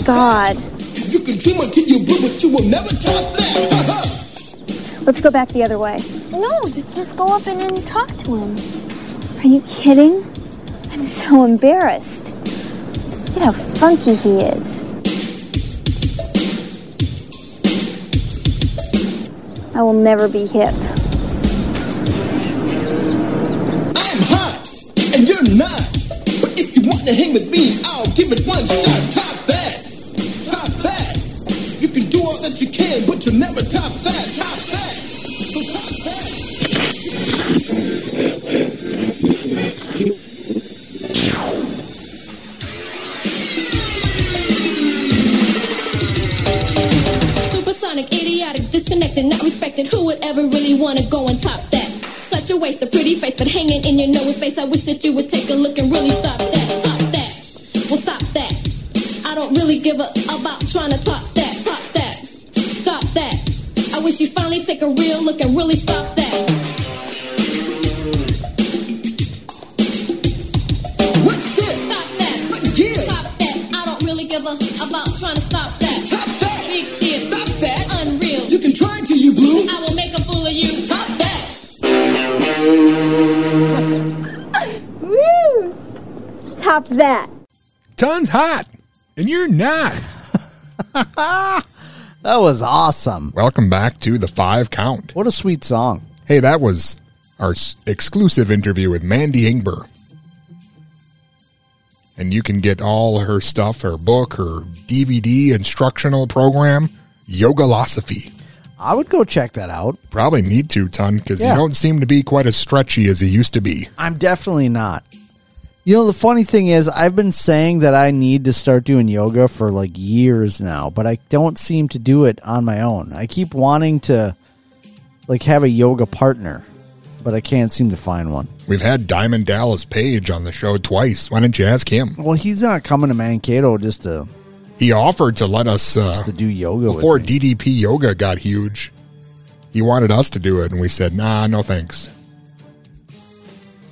God. You can dream until you blue, but you will never top that. Uh-huh. Let's go back the other way. No, just, just go up and, and talk to him. Are you kidding? I'm so embarrassed. Look at how funky he is. I will never be hip. I'm hot, and you're not. But if you want to hang with me, I'll give it one shot. Supersonic, idiotic, disconnected, not respected. Who would ever really want to go and top that? Such a waste of pretty face, but hanging in your nose space. I wish that you would take a look and really stop that. Top that. Well, stop that. I don't really give a about trying to top that. Top that. Stop that. I wish you finally take a real look and really stop that. Top that. Tons hot, and you're not. That was awesome. Welcome back to the five count. What a sweet song. Hey, that was our s- exclusive interview with Mandy Ingber. And you can get all her stuff, her book, her DVD instructional program, Yogalosophy. I would go check that out. Probably need to, ton, because Yeah. you don't seem to be quite as stretchy as you used to be. I'm definitely not. You know, the funny thing is, I've been saying that I need to start doing yoga for like years now, but I don't seem to do it on my own. I keep wanting to like have a yoga partner, but I can't seem to find one. We've had Diamond Dallas Page on the show twice. Why don't you ask him? Well, he's not coming to Mankato just to He offered to let us uh, just to do yoga before. DDP Yoga got huge. He wanted us to do it, and we said, nah, no thanks.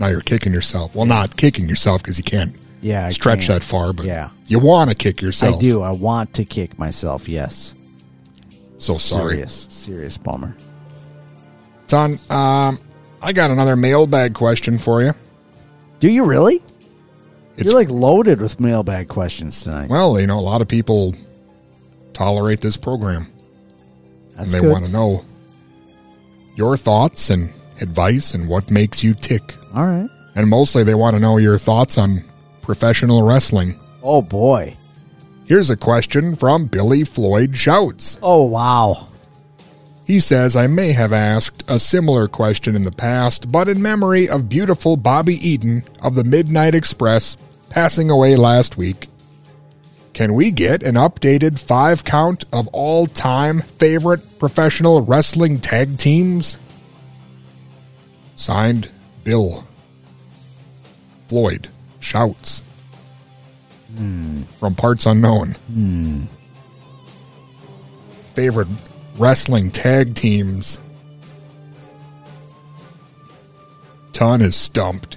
Now you're kicking yourself. Well, not kicking yourself because you can't Yeah, I stretch can't. that far, but Yeah. you want to kick yourself. I do. I want to kick myself. Yes. So sorry. Serious, serious bummer. Ton, um, I got another mailbag question for you. Do you really? It's- You're like loaded with mailbag questions tonight. Well, you know, a lot of people tolerate this program. That's and they good. want to know your thoughts and advice and what makes you tick. All right. And mostly they want to know your thoughts on professional wrestling. Oh boy. Here's a question from Billy Floyd Shouts. Oh wow. He says, I may have asked a similar question in the past, but in memory of beautiful Bobby Eaton of the Midnight Express passing away last week, can we get an updated five count of all time favorite professional wrestling tag teams? Signed, Bill Floyd Shouts. From Parts Unknown. Hmm. Favorite wrestling tag teams. Ton is stumped.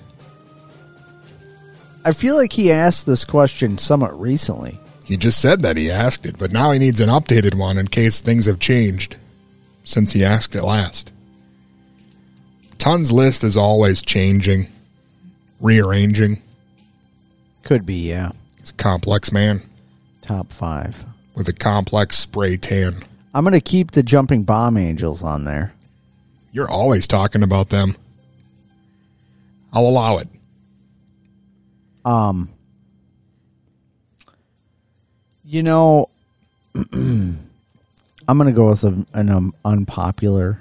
I feel like he asked this question somewhat recently. He just said that he asked it, but now he needs an updated one in case things have changed since he asked it last. Ton's list is always changing, rearranging. Could be, yeah. He's a complex man Top five. with a complex spray tan. I'm gonna keep the jumping bomb angels on there. You're always talking about them. I'll allow it. Um, you know, I'm gonna go with a, an um, unpopular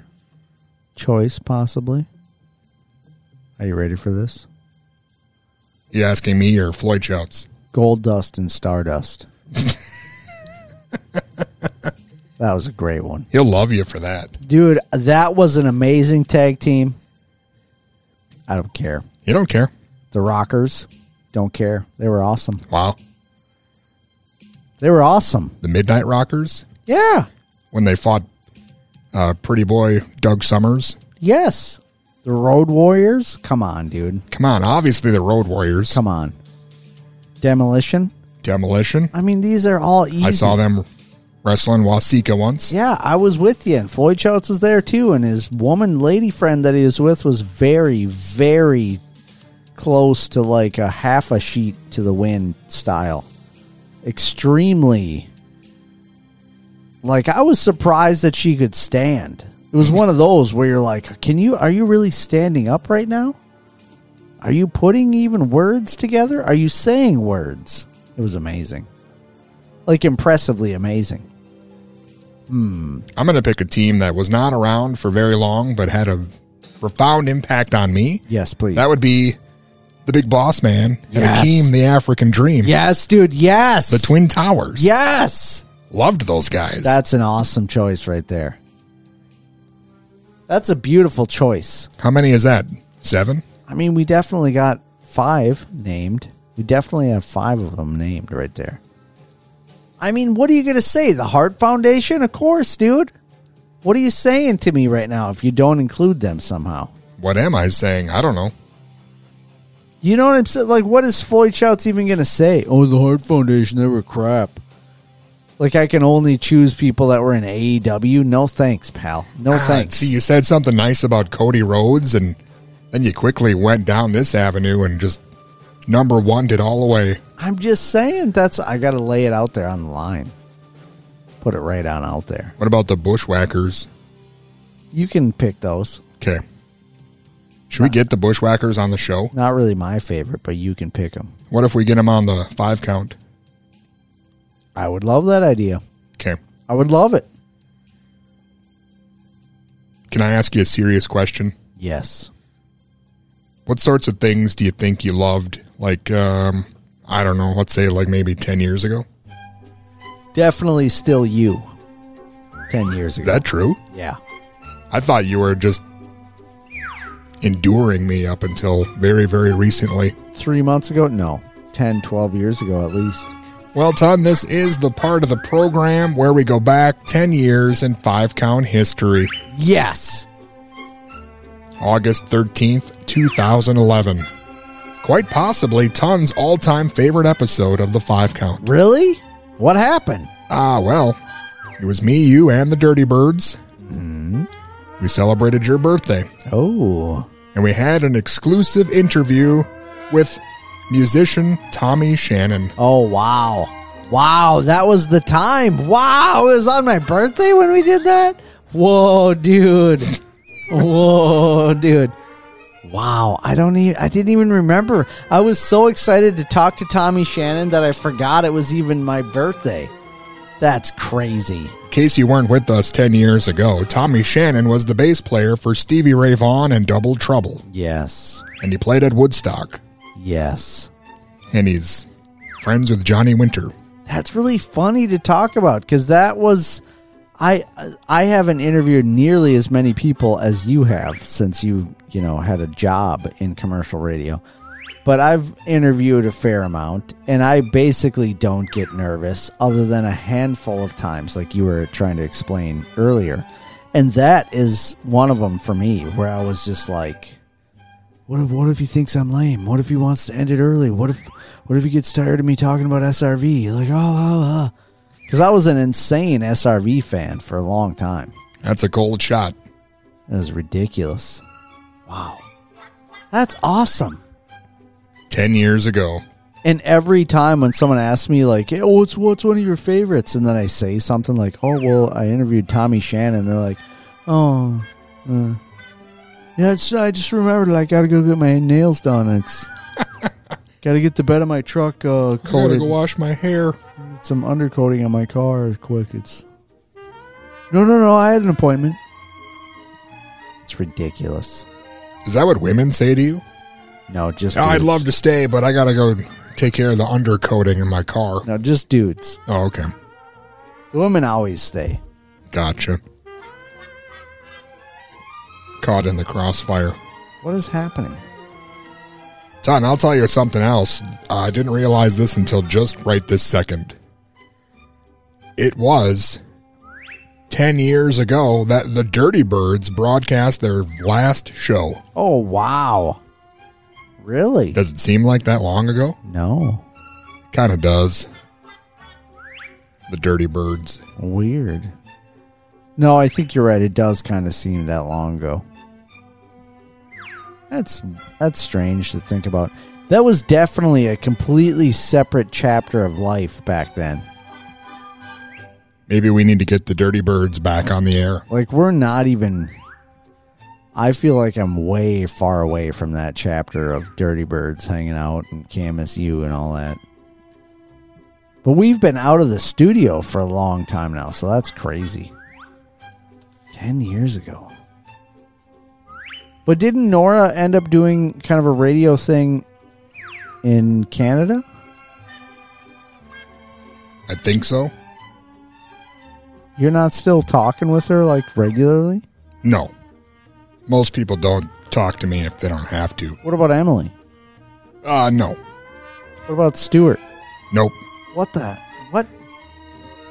choice, possibly. Are you ready for this? You asking me or Floyd shouts? Goldust and Stardust. that was a great one. He'll love you for that. Dude, that was an amazing tag team. I don't care. You don't care. The Rockers don't care. They were awesome. Wow. They were awesome. The Midnight Rockers Yeah. when they fought uh, Pretty Boy Doug Summers. Yes. The Road Warriors? Come on, dude. Come on, obviously the Road Warriors. Come on. Demolition? Demolition. I mean, these are all easy. I saw them wrestling Waseca once. Yeah, I was with you, and Floyd Schultz was there too, and his woman lady friend that he was with was very, very close to like a half a sheet to the wind style. Extremely. Like I was surprised that she could stand. It was one of those where you're like, "Can you? Are you really standing up right now? Are you putting even words together? Are you saying words?" It was amazing, like impressively amazing. Hmm. I'm going to pick a team that was not around for very long, but had a profound impact on me. Yes, please. That would be the Big Boss Man and Yes. Akeem the African Dream. Yes, dude. Yes. The Twin Towers. Yes. Loved those guys. That's an awesome choice right there. That's a beautiful choice. How many is that? Seven? I mean, we definitely got five named. We definitely have five of them named right there. I mean, what are you going to say? The Heart Foundation? Of course, dude. What are you saying to me right now if you don't include them somehow? What am I saying? I don't know. You know what I'm saying? Like, what is Floyd Shouts even going to say? Oh, the Heart Foundation, they were crap. Like, I can only choose people that were in AEW? No thanks, pal. No Ah, thanks. See, you said something nice about Cody Rhodes, and then you quickly went down this avenue and just number one did all the way. I'm just saying that's I got to lay it out there on the line. Put it right on out there. What about the Bushwhackers? You can pick those. Okay. Should we get the Bushwhackers on the show? Not really my favorite, but you can pick them. What if we get them on the five count? I would love that idea. Okay. I would love it. Can I ask you a serious question? Yes. What sorts of things do you think you loved? Like, um, I don't know, let's say like maybe 10 years ago? Definitely still you. 10 years ago. Is that true? Yeah. I thought you were just enduring me up until very, very recently. 3 months ago? No. 10, 12 years ago at least. Well, Ton, this is the part of the program where we go back 10 years in five count history. Yes. August 13th, 2011. Quite possibly Ton's all time favorite episode of the five count. Really? What happened? Ah, well, it was me, you, and the Dirty Birds. Hmm. We celebrated your birthday. Oh. And we had an exclusive interview with musician Tommy Shannon. Oh, wow. Wow, that was the time. Wow, it was on my birthday when we did that? Whoa, dude. Whoa, dude. Wow, I don't even I didn't even remember. I was so excited to talk to Tommy Shannon that I forgot it was even my birthday. That's crazy. In case you weren't with us 10 years ago, Tommy Shannon was the bass player for Stevie Ray Vaughan and Double Trouble. Yes. And he played at Woodstock. Yes. And he's friends with Johnny Winter. That's really funny to talk about because that was I I haven't interviewed nearly as many people as you have since you you know had a job in commercial radio, but I've interviewed a fair amount, and I basically don't get nervous other than a handful of times, like you were trying to explain earlier, and that is one of them for me where I was just like. What if what if he thinks I'm lame? What if he wants to end it early? What if what if he gets tired of me talking about SRV? Like ah, ah, ah. oh, oh, oh. Because I was an insane SRV fan for a long time. That's a cold shot. It was ridiculous. Wow. That's awesome. 10 years ago. And every time when someone asks me, like, hey, what's, what's one of your favorites? And then I say something like, oh, well, I interviewed Tommy Shannon. They're like, oh, uh, yeah, it's, I just remembered, like, I got to go get my nails done. It's got to get the bed of my truck uh, I gotta coated. go wash my hair. Get some undercoating on my car quick. It's no, no, no. I had an appointment. It's ridiculous. Is that what women say to you? No, just. Oh, I'd dudes. love to stay, but I gotta go take care of the undercoating in my car. No, just dudes. Oh, okay. The women always stay. Gotcha. Caught in the crossfire. What is happening? Ton, I'll tell you something else. I didn't realize this until just right this second. It was 10 years ago that the Dirty Birds broadcast their last show. Oh wow! Really? Does it seem like that long ago? No. Kind of does. The Dirty Birds. Weird. No, I think you're right. It does kind of seem that long ago. That's that's strange to think about. That was definitely a completely separate chapter of life back then. Maybe we need to get the Dirty Birds back on the air. Like we're not even I feel like I'm way far away from that chapter of Dirty Birds hanging out and KMSU and all that. But we've been out of the studio for a long time now, so that's crazy. 10 years ago. But didn't Nora end up doing kind of a radio thing in Canada? I think so. You're not still talking with her like regularly? No. Most people don't talk to me if they don't have to. What about Emily? Uh, no. What about Stuart? Nope. What the? What?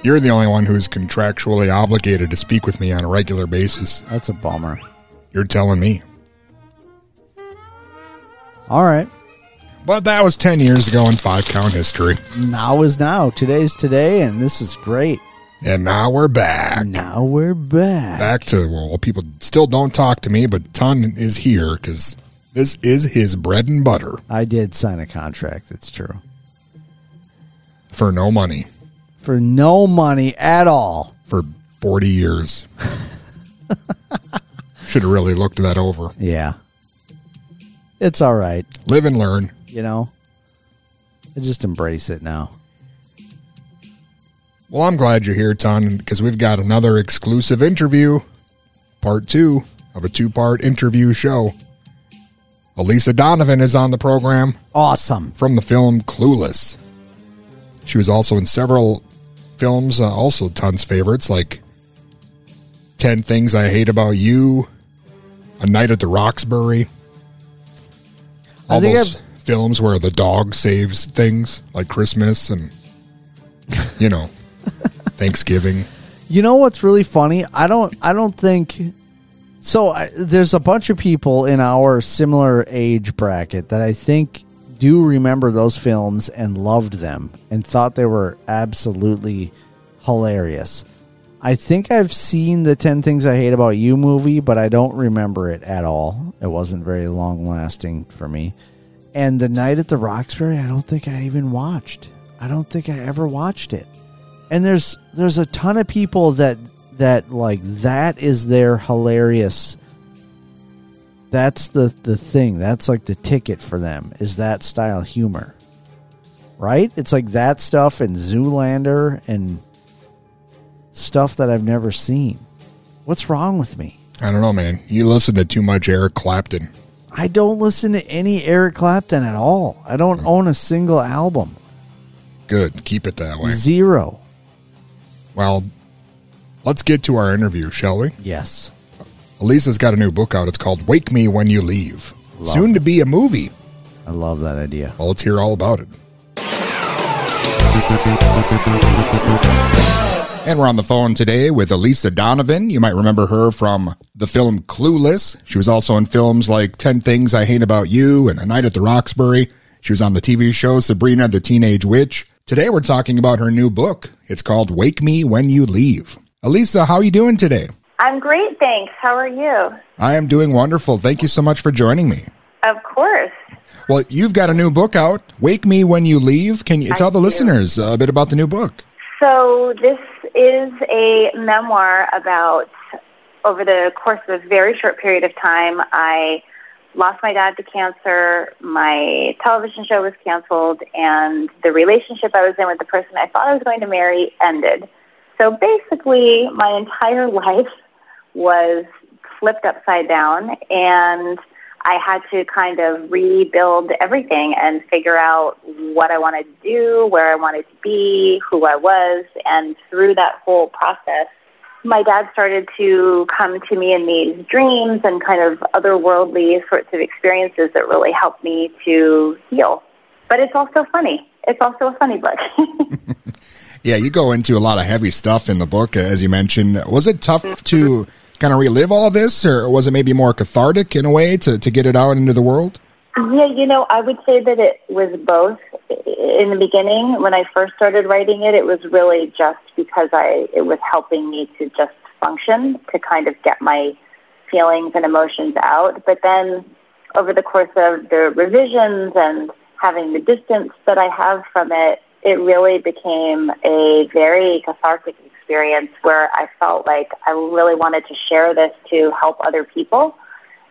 You're the only one who's contractually obligated to speak with me on a regular basis. That's a bummer. You're telling me. All right. But that was 10 years ago in five count history. Now is now. Today's today, and this is great. And now we're back. Now we're back. Back to, well, people still don't talk to me, but Ton is here because this is his bread and butter I did sign a contract. It's true. for no money For no money at all. for 40 years. Should have really looked that over. Yeah. It's all right. Live and learn. You know? I just embrace it now. Well, I'm glad you're here, Ton, because we've got another exclusive interview, part two of a two part interview show. Elisa Donovan is on the program Awesome. from the film Clueless. She was also in several films, uh, also Ton's favorites, like 10 Things I Hate About You, A Night at the Roxbury. I All think those films where the dog saves things, like Christmas and you know, Thanksgiving. You know what's really funny? I don't. I don't think. So I, there's a bunch of people in our similar age bracket that I think do remember those films and loved them and thought they were absolutely hilarious. I think I've seen the 10 Things I Hate About You movie, but I don't remember it at all. It wasn't very long lasting for me. And The Night at the Roxbury, I don't think I even watched. I don't think I ever watched it. And there's there's a ton of people that that like that is their hilarious that's the the thing. That's like the ticket for them is that style humor. Right? It's like that stuff and Zoolander and stuff that I've never seen. What's wrong with me? I don't know, man. You listen to too much Eric Clapton. I don't listen to any Eric Clapton at all. I don't hmm. own a single album. Good. Keep it that way. Zero. Well, let's get to our interview, shall we? Yes. Elisa's got a new book out. It's called Wake Me When You Leave. Love Soon to be a movie. I love that idea. Well, let's hear all about it. And we're on the phone today with Elisa Donovan. You might remember her from the film Clueless. She was also in films like 10 Things I Hate About You and A Night at the Roxbury. She was on the TV show Sabrina the Teenage Witch. Today we're talking about her new book. It's called Wake Me When You Leave. Elisa, how are you doing today? I'm great, thanks. How are you? I am doing wonderful. Thank you so much for joining me. Of course. Well, you've got a new book out, Wake Me When You Leave. Can you I tell the do. listeners a bit about the new book? So, this is a memoir about over the course of a very short period of time. I lost my dad to cancer, my television show was canceled, and the relationship I was in with the person I thought I was going to marry ended. So, basically, my entire life was flipped upside down, and I had to kind of rebuild everything and figure out what I wanted to do, where I wanted to be, who I was. And through that whole process, my dad started to come to me in these dreams and kind of otherworldly sorts of experiences that really helped me to heal. But it's also funny. It's also a funny book. Yeah, you go into a lot of heavy stuff in the book, as you mentioned. Was it tough to kind of relive all this, or was it maybe more cathartic in a way to, to get it out into the world? Yeah, you know, I would say that it was both. In the beginning, when I first started writing it, it was really just because I it was helping me to just function, to kind of get my feelings and emotions out. But then over the course of the revisions and having the distance that I have from it, it really became a very cathartic experience where I felt like I really wanted to share this to help other people.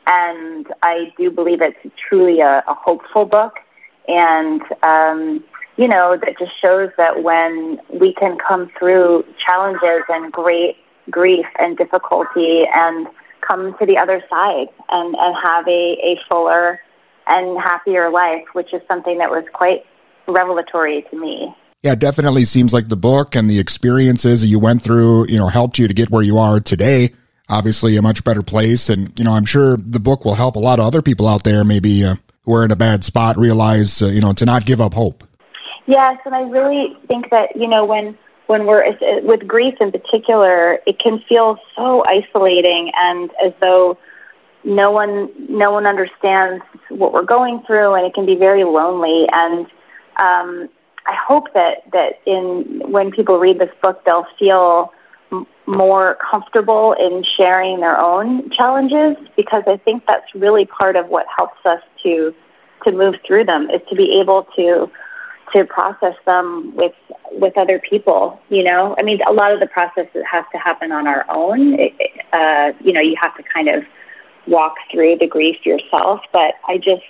And I do believe it's truly a, a hopeful book. And, um, you know, that just shows that when we can come through challenges and great grief and difficulty and come to the other side and, and have a, a fuller and happier life, which is something that was quite revelatory to me. Yeah, it definitely seems like the book and the experiences that you went through, you know, helped you to get where you are today. Obviously, a much better place. And, you know, I'm sure the book will help a lot of other people out there, maybe uh, who are in a bad spot, realize, uh, you know, to not give up hope. Yes, and I really think that you know when when we're with grief in particular, it can feel so isolating and as though no one no one understands what we're going through, and it can be very lonely. And um, I hope that that in when people read this book, they'll feel m- more comfortable in sharing their own challenges because I think that's really part of what helps us to to move through them is to be able to to process them with with other people. You know, I mean, a lot of the process has to happen on our own. It, uh, you know, you have to kind of walk through the grief yourself. But I just,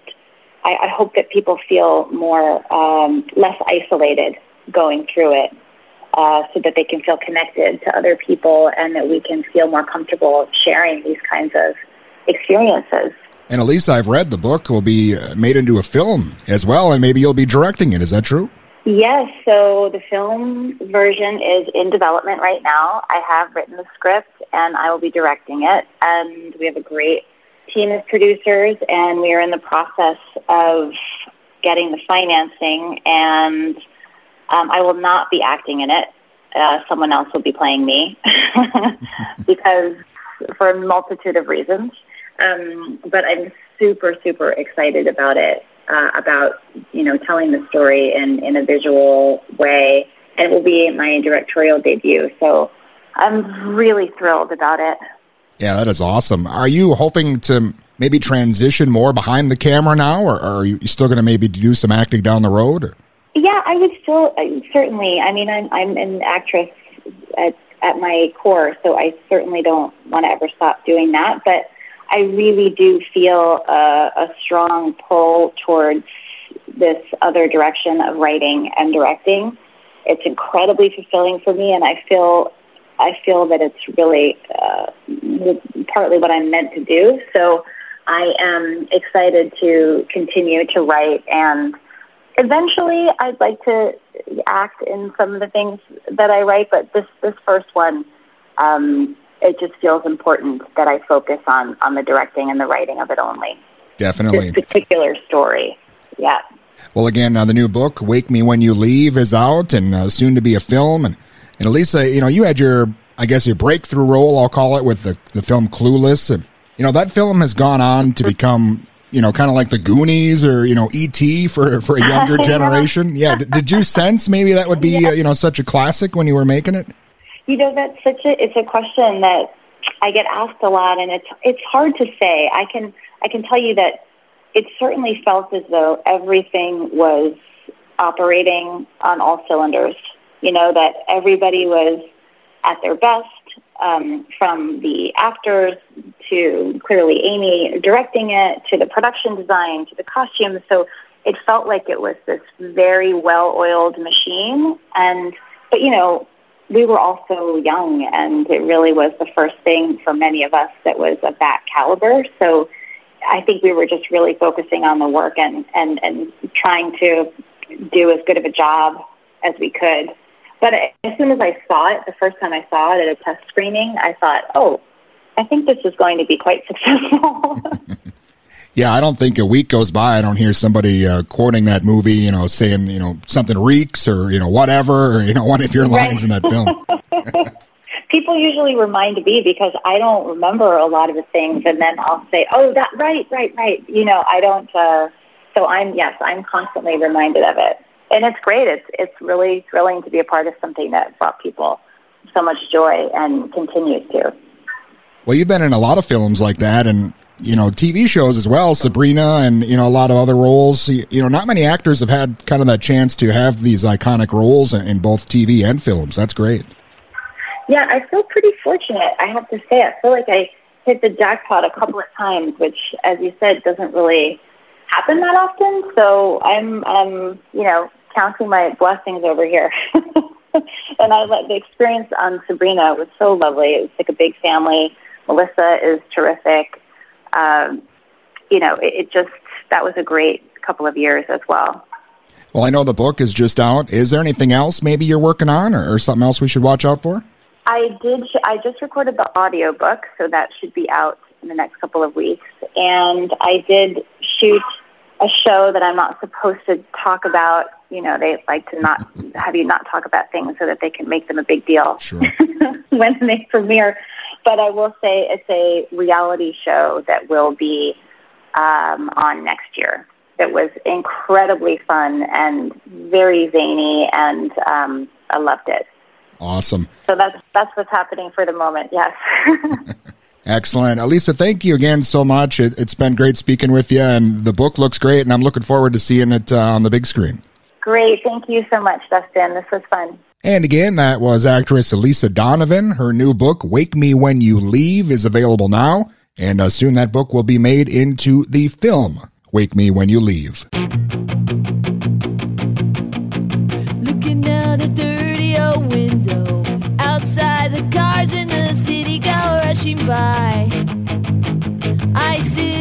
I, I hope that people feel more um, less isolated going through it, uh, so that they can feel connected to other people and that we can feel more comfortable sharing these kinds of experiences. And Elisa, I've read the book will be uh, made into a film as well, and maybe you'll be directing it. Is that true? Yes, so the film version is in development right now. I have written the script and I will be directing it. And we have a great team of producers, and we are in the process of getting the financing and Um, I will not be acting in it. Uh, someone else will be playing me because for a multitude of reasons. Um, but I'm super, super excited about it, uh, about, you know, telling the story in, in a visual way. And it will be my directorial debut. So I'm really thrilled about it. Yeah, that is awesome. Are you hoping to maybe transition more behind the camera now, or, or are you still going to maybe do some acting down the road? Or? Yeah, I would still certainly. I mean, I'm I'm an actress at at my core, so I certainly don't want to ever stop doing that. But I really do feel a, a strong pull towards this other direction of writing and directing. It's incredibly fulfilling for me, and I feel I feel that it's really uh, partly what I'm meant to do. So I am excited to continue to write and eventually I'd like to act in some of the things that I write, but this this first one, um, it just feels important that I focus on on the directing and the writing of it only. Definitely. This particular story, yeah. Well, again, uh, the new book, "Wake Me When You Leave," is out and uh, soon to be a film. And and Elisa, you know, you had your, I guess, your breakthrough role, I'll call it, with the the film "Clueless," and you know that film has gone on to become you know, kind of like the Goonies or you know E.T. for for a younger generation. Yeah, D- did you sense maybe that would be uh, you know such a classic when you were making it? You know, that's such a it's a question that I get asked a lot, and it's it's hard to say. I can I can tell you that it certainly felt as though everything was operating on all cylinders. You know that everybody was at their best, um, from the actors to clearly Amy directing it to the production design to the costumes. So it felt like it was this very well-oiled machine. And but you know, we were all so young, and it really was the first thing for many of us that was of that caliber. So I think we were just really focusing on the work and and and trying to do as good of a job as we could. But as soon as I saw it, the first time I saw it at a test screening, I thought, oh, I think this is going to be quite successful. Yeah, I don't think a week goes by I don't hear somebody uh, quoting that movie, you know, saying you know something reeks or you know whatever, or you know one of your lines in that film. People usually remind me because I don't remember a lot of the things, and then I'll say, "Oh, that right, right, right." You know, I don't. Uh, so I'm yes, I'm constantly reminded of it, and it's great. It's it's really thrilling to be a part of something that brought people so much joy and continues to. Well, you've been in a lot of films like that, and you know TV shows as well, Sabrina, and you know a lot of other roles. You you know, not many actors have had kind of that chance to have these iconic roles in in both TV and films. That's great. Yeah, I feel pretty fortunate. I have to say, I feel like I hit the jackpot a couple of times, which, as you said, doesn't really happen that often. So I'm, um, you know, counting my blessings over here. and I let the experience on Sabrina was so lovely. It was like a big family. Melissa is terrific. Um, you know, it, it just that was a great couple of years as well. Well, I know the book is just out. Is there anything else maybe you're working on, or, or something else we should watch out for? I did. Sh- I just recorded the audio book, so that should be out in the next couple of weeks. And I did shoot a show that I'm not supposed to talk about. You know, they like to not have you not talk about things so that they can make them a big deal when they premiere. But I will say it's a reality show that will be um, on next year. That was incredibly fun and very zany, and um, I loved it. Awesome. So that's that's what's happening for the moment. Yes. Excellent. Elisa, thank you again so much. It, it's been great speaking with you, and the book looks great, and I'm looking forward to seeing it uh, on the big screen. Great. Thank you so much, Dustin. This was fun. And again, that was actress Elisa Donovan. Her new book, Wake Me When You Leave, is available now, and uh, soon that book will be made into the film, Wake Me When You Leave. Looking out a dirty old window. Outside, the cars in the city go rushing I sit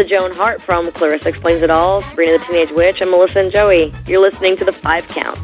Melissa Joan Hart from Clarissa Explains It All, Sabrina the Teenage Witch, and Melissa and Joey. You're listening to The Five Count.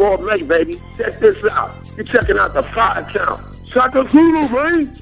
gourmet, baby. Check this out. You're checking out the Five Town. Shaka Zulu, man.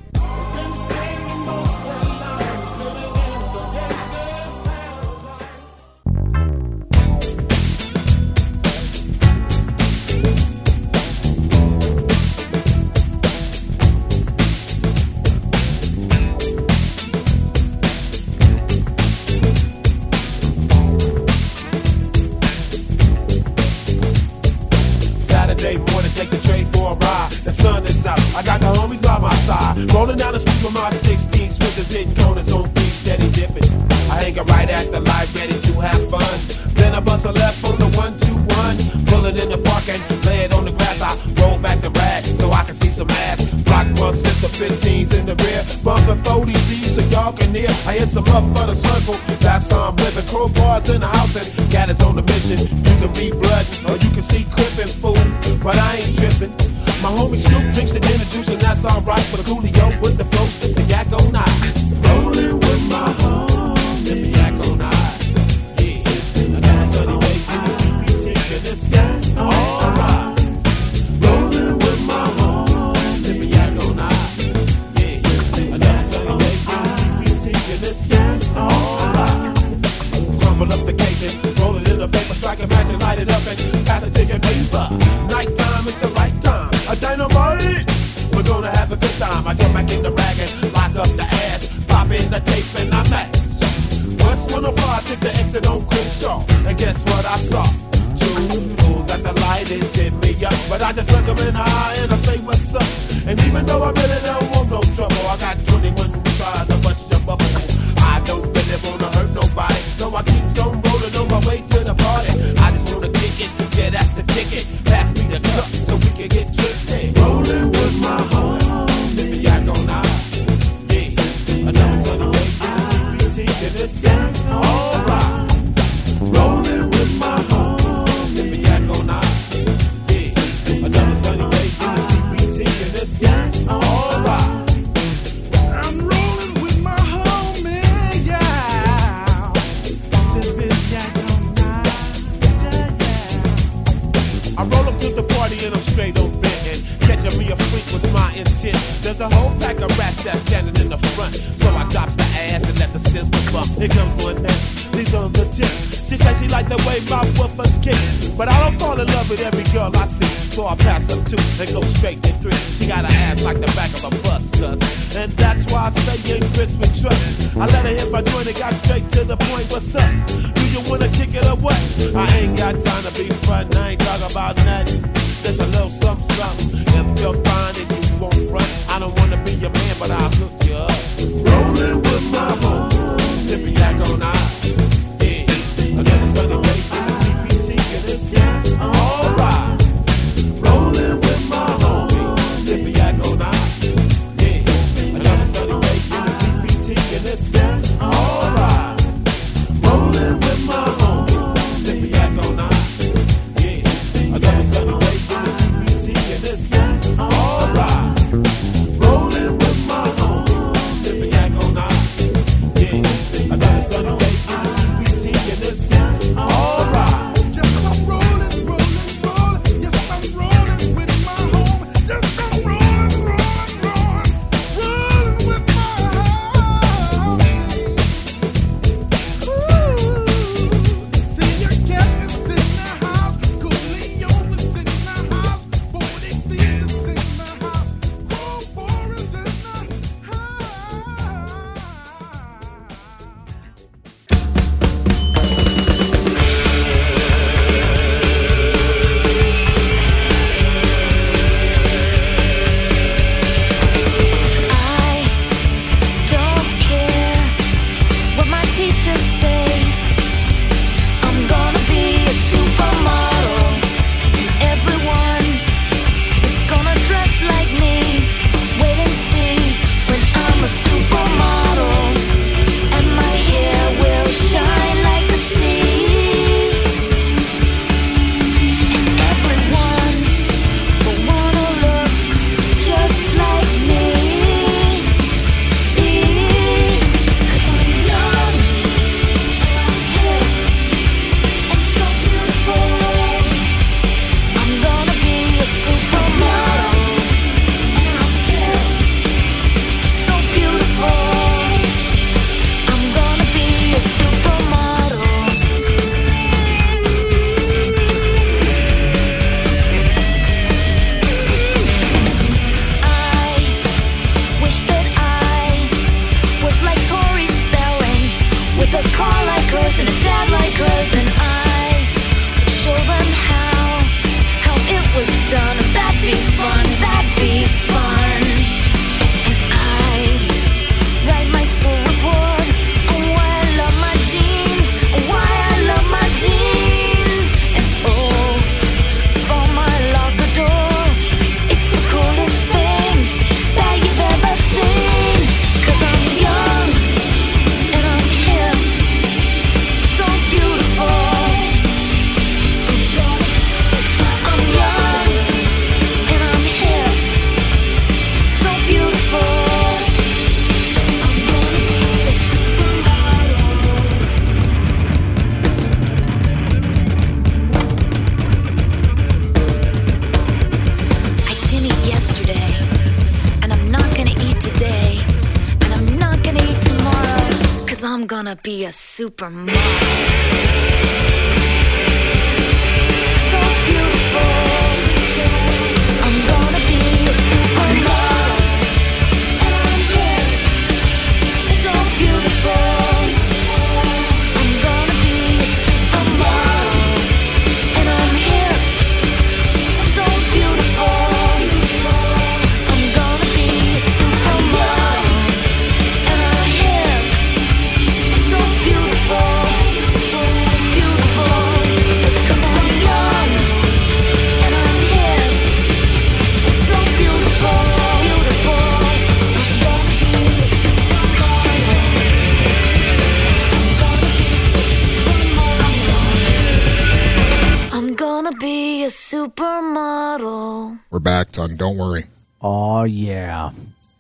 A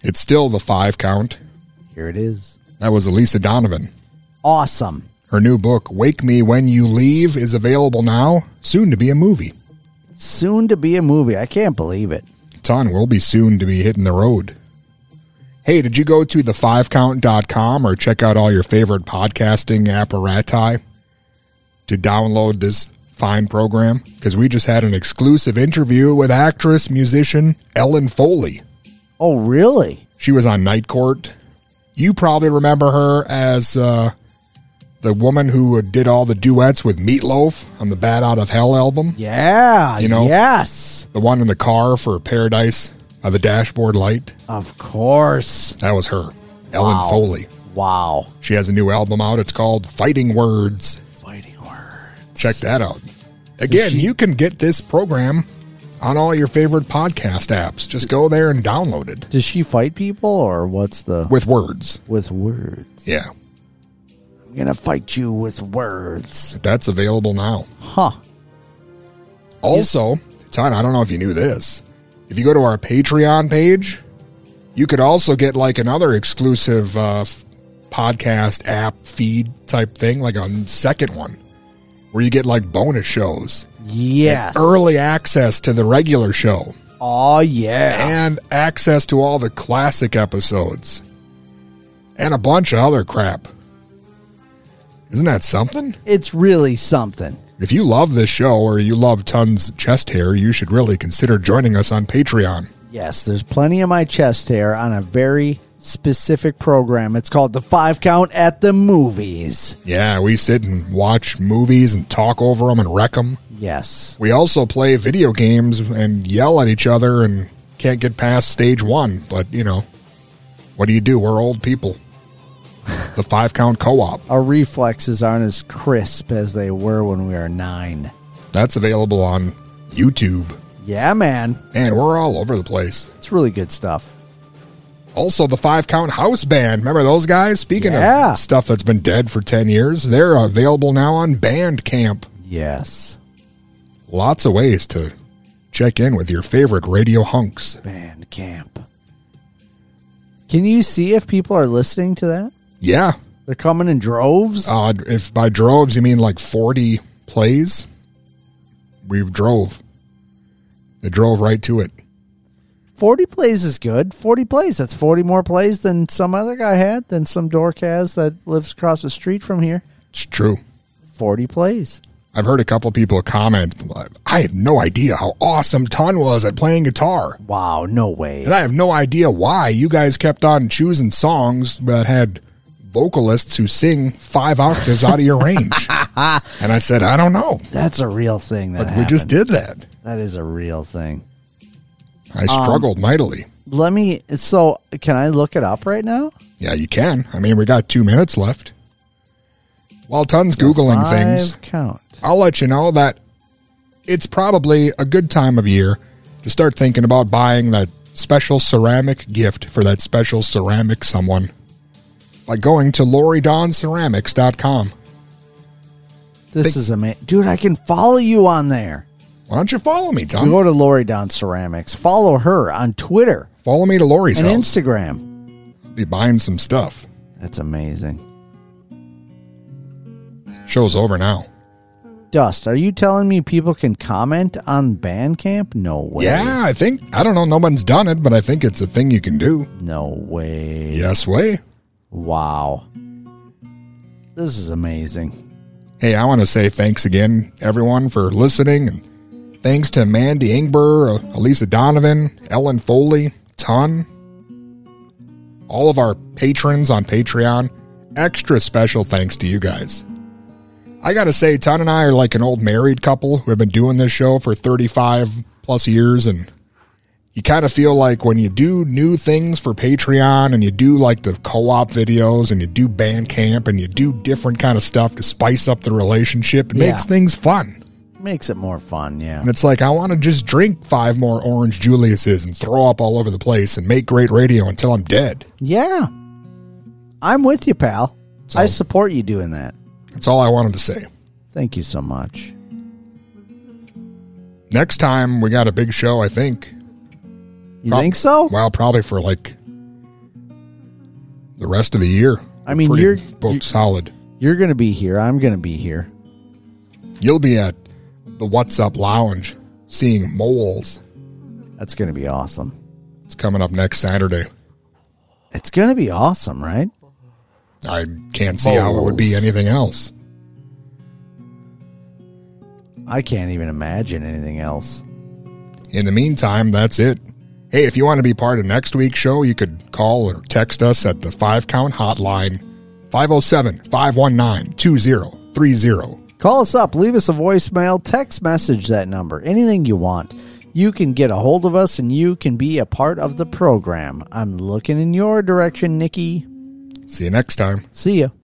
It's still the five count. Here it is. That was Elisa Donovan. Awesome. Her new book, Wake Me When You Leave, is available now, soon to be a movie. Soon to be a movie. I can't believe it. Ton will be soon to be hitting the road. Hey, did you go to the5count.com or check out all your favorite podcasting apparati to download this fine program? Because we just had an exclusive interview with actress, musician Ellen Foley. Oh, really? She was on Night Court. You probably remember her as uh, the woman who did all the duets with Meatloaf on the Bat Out of Hell album. Yeah. You know? Yes. The one in the car for Paradise by the Dashboard Light. Of course. That was her, Ellen Wow. Foley. Wow. She has a new album out. It's called Fighting Words. Fighting Words. Check that out. Again, you can get this program on all your favorite podcast apps. Just go there and download it Does she fight people or what's the with words. with words? Yeah, I'm gonna fight you with words. that's available now. Huh. Also, Todd, I don't know if you knew this. If you go to our Patreon page, you could also get like another exclusive uh, podcast app feed type thing, like a second one, where you get like bonus shows. Yes. early access to the regular show. Oh yeah. And access to all the classic episodes. And a bunch of other crap. Isn't that something? It's really something. If you love this show or you love tons chest hair, you should really consider joining us on Patreon. Yes, there's plenty of my chest hair on a very specific program. It's called the Five Count at the Movies. Yeah, we sit and watch movies and talk over them and wreck them. Yes. We also play video games and yell at each other and can't get past stage one. But, you know, what do you do? We're old people. the five count co op. Our reflexes aren't as crisp as they were when we were nine. That's available on YouTube. Yeah, man. And we're all over the place. It's really good stuff. Also, the Five Count House Band. Remember those guys? Speaking Yeah. of stuff that's been dead for 10 years, they're available now on Bandcamp. Yes. Lots of ways to check in with your favorite radio hunks. Band camp. Can you see if people are listening to that? Yeah. They're coming in droves. Uh, if by droves you mean like 40 plays, we've drove. They drove right to it. 40 plays is good. 40 plays. That's 40 more plays than some other guy had, than some dork has that lives across the street from here. It's true. 40 plays. I've heard a couple people comment, I had no idea how awesome Ton was at playing guitar. Wow, no way. And I have no idea why you guys kept on choosing songs that had vocalists who sing five octaves out of your range. and I said, I don't know. That's a real thing. That But we just did that. That is a real thing. I um, struggled mightily. Let me. So, can I look it up right now? Yeah, you can. I mean, we got two minutes left. While Ton's Googling things, count. I'll let you know that it's probably a good time of year to start thinking about buying that special ceramic gift for that special ceramic someone by going to LoriDawnCeramics.com. This is amazing, dude. I can follow you on there. Why don't you follow me, Ton? go to Lori Dawn Ceramics. Follow her on Twitter Follow me to Lori's and house. Instagram. Be buying some stuff. That's amazing. Show's over now. Dust, are you telling me people can comment on Bandcamp? No way. Yeah, I think I don't know. No one's done it, but I think it's a thing you can do. No way. Yes, way. Wow. This is amazing. Hey, I want to say thanks again, everyone, for listening, and thanks to Mandy Ingber, Elisa Donovan, Ellen Foley, Ton, all of our patrons on Patreon. Extra special thanks to you guys. I got to say, Ton and I are like an old married couple who have been doing this show for 35 plus years, and you kind of feel like when you do new things for Patreon and you do like the co-op videos and you do Bandcamp and you do different kind of stuff to spice up the relationship, it Yeah. makes things fun. Makes it more fun, yeah. And it's like I want to just drink five more orange Julius's and throw up all over the place and make great radio until I'm dead. Yeah. I'm with you, pal. I support you doing that. That's all I wanted to say. Thank you so much. Next time we got a big show, I think. You think so? Well, probably for like the rest of the year. I mean, you're booked you- solid. You're going to be here. I'm going to be here. You'll be at the What's Up Lounge seeing moles. That's going to be awesome. It's coming up next Saturday. It's going to be awesome, right? I can't see how it would be anything else. I can't even imagine anything else. In the meantime, that's it. Hey, if you want to be part of next week's show, you could call or text us at the 5 count hotline 507 519 2030. Call us up, leave us a voicemail, text message that number, anything you want. You can get a hold of us and you can be a part of the program. I'm looking in your direction, Nikki. See you next time. See ya.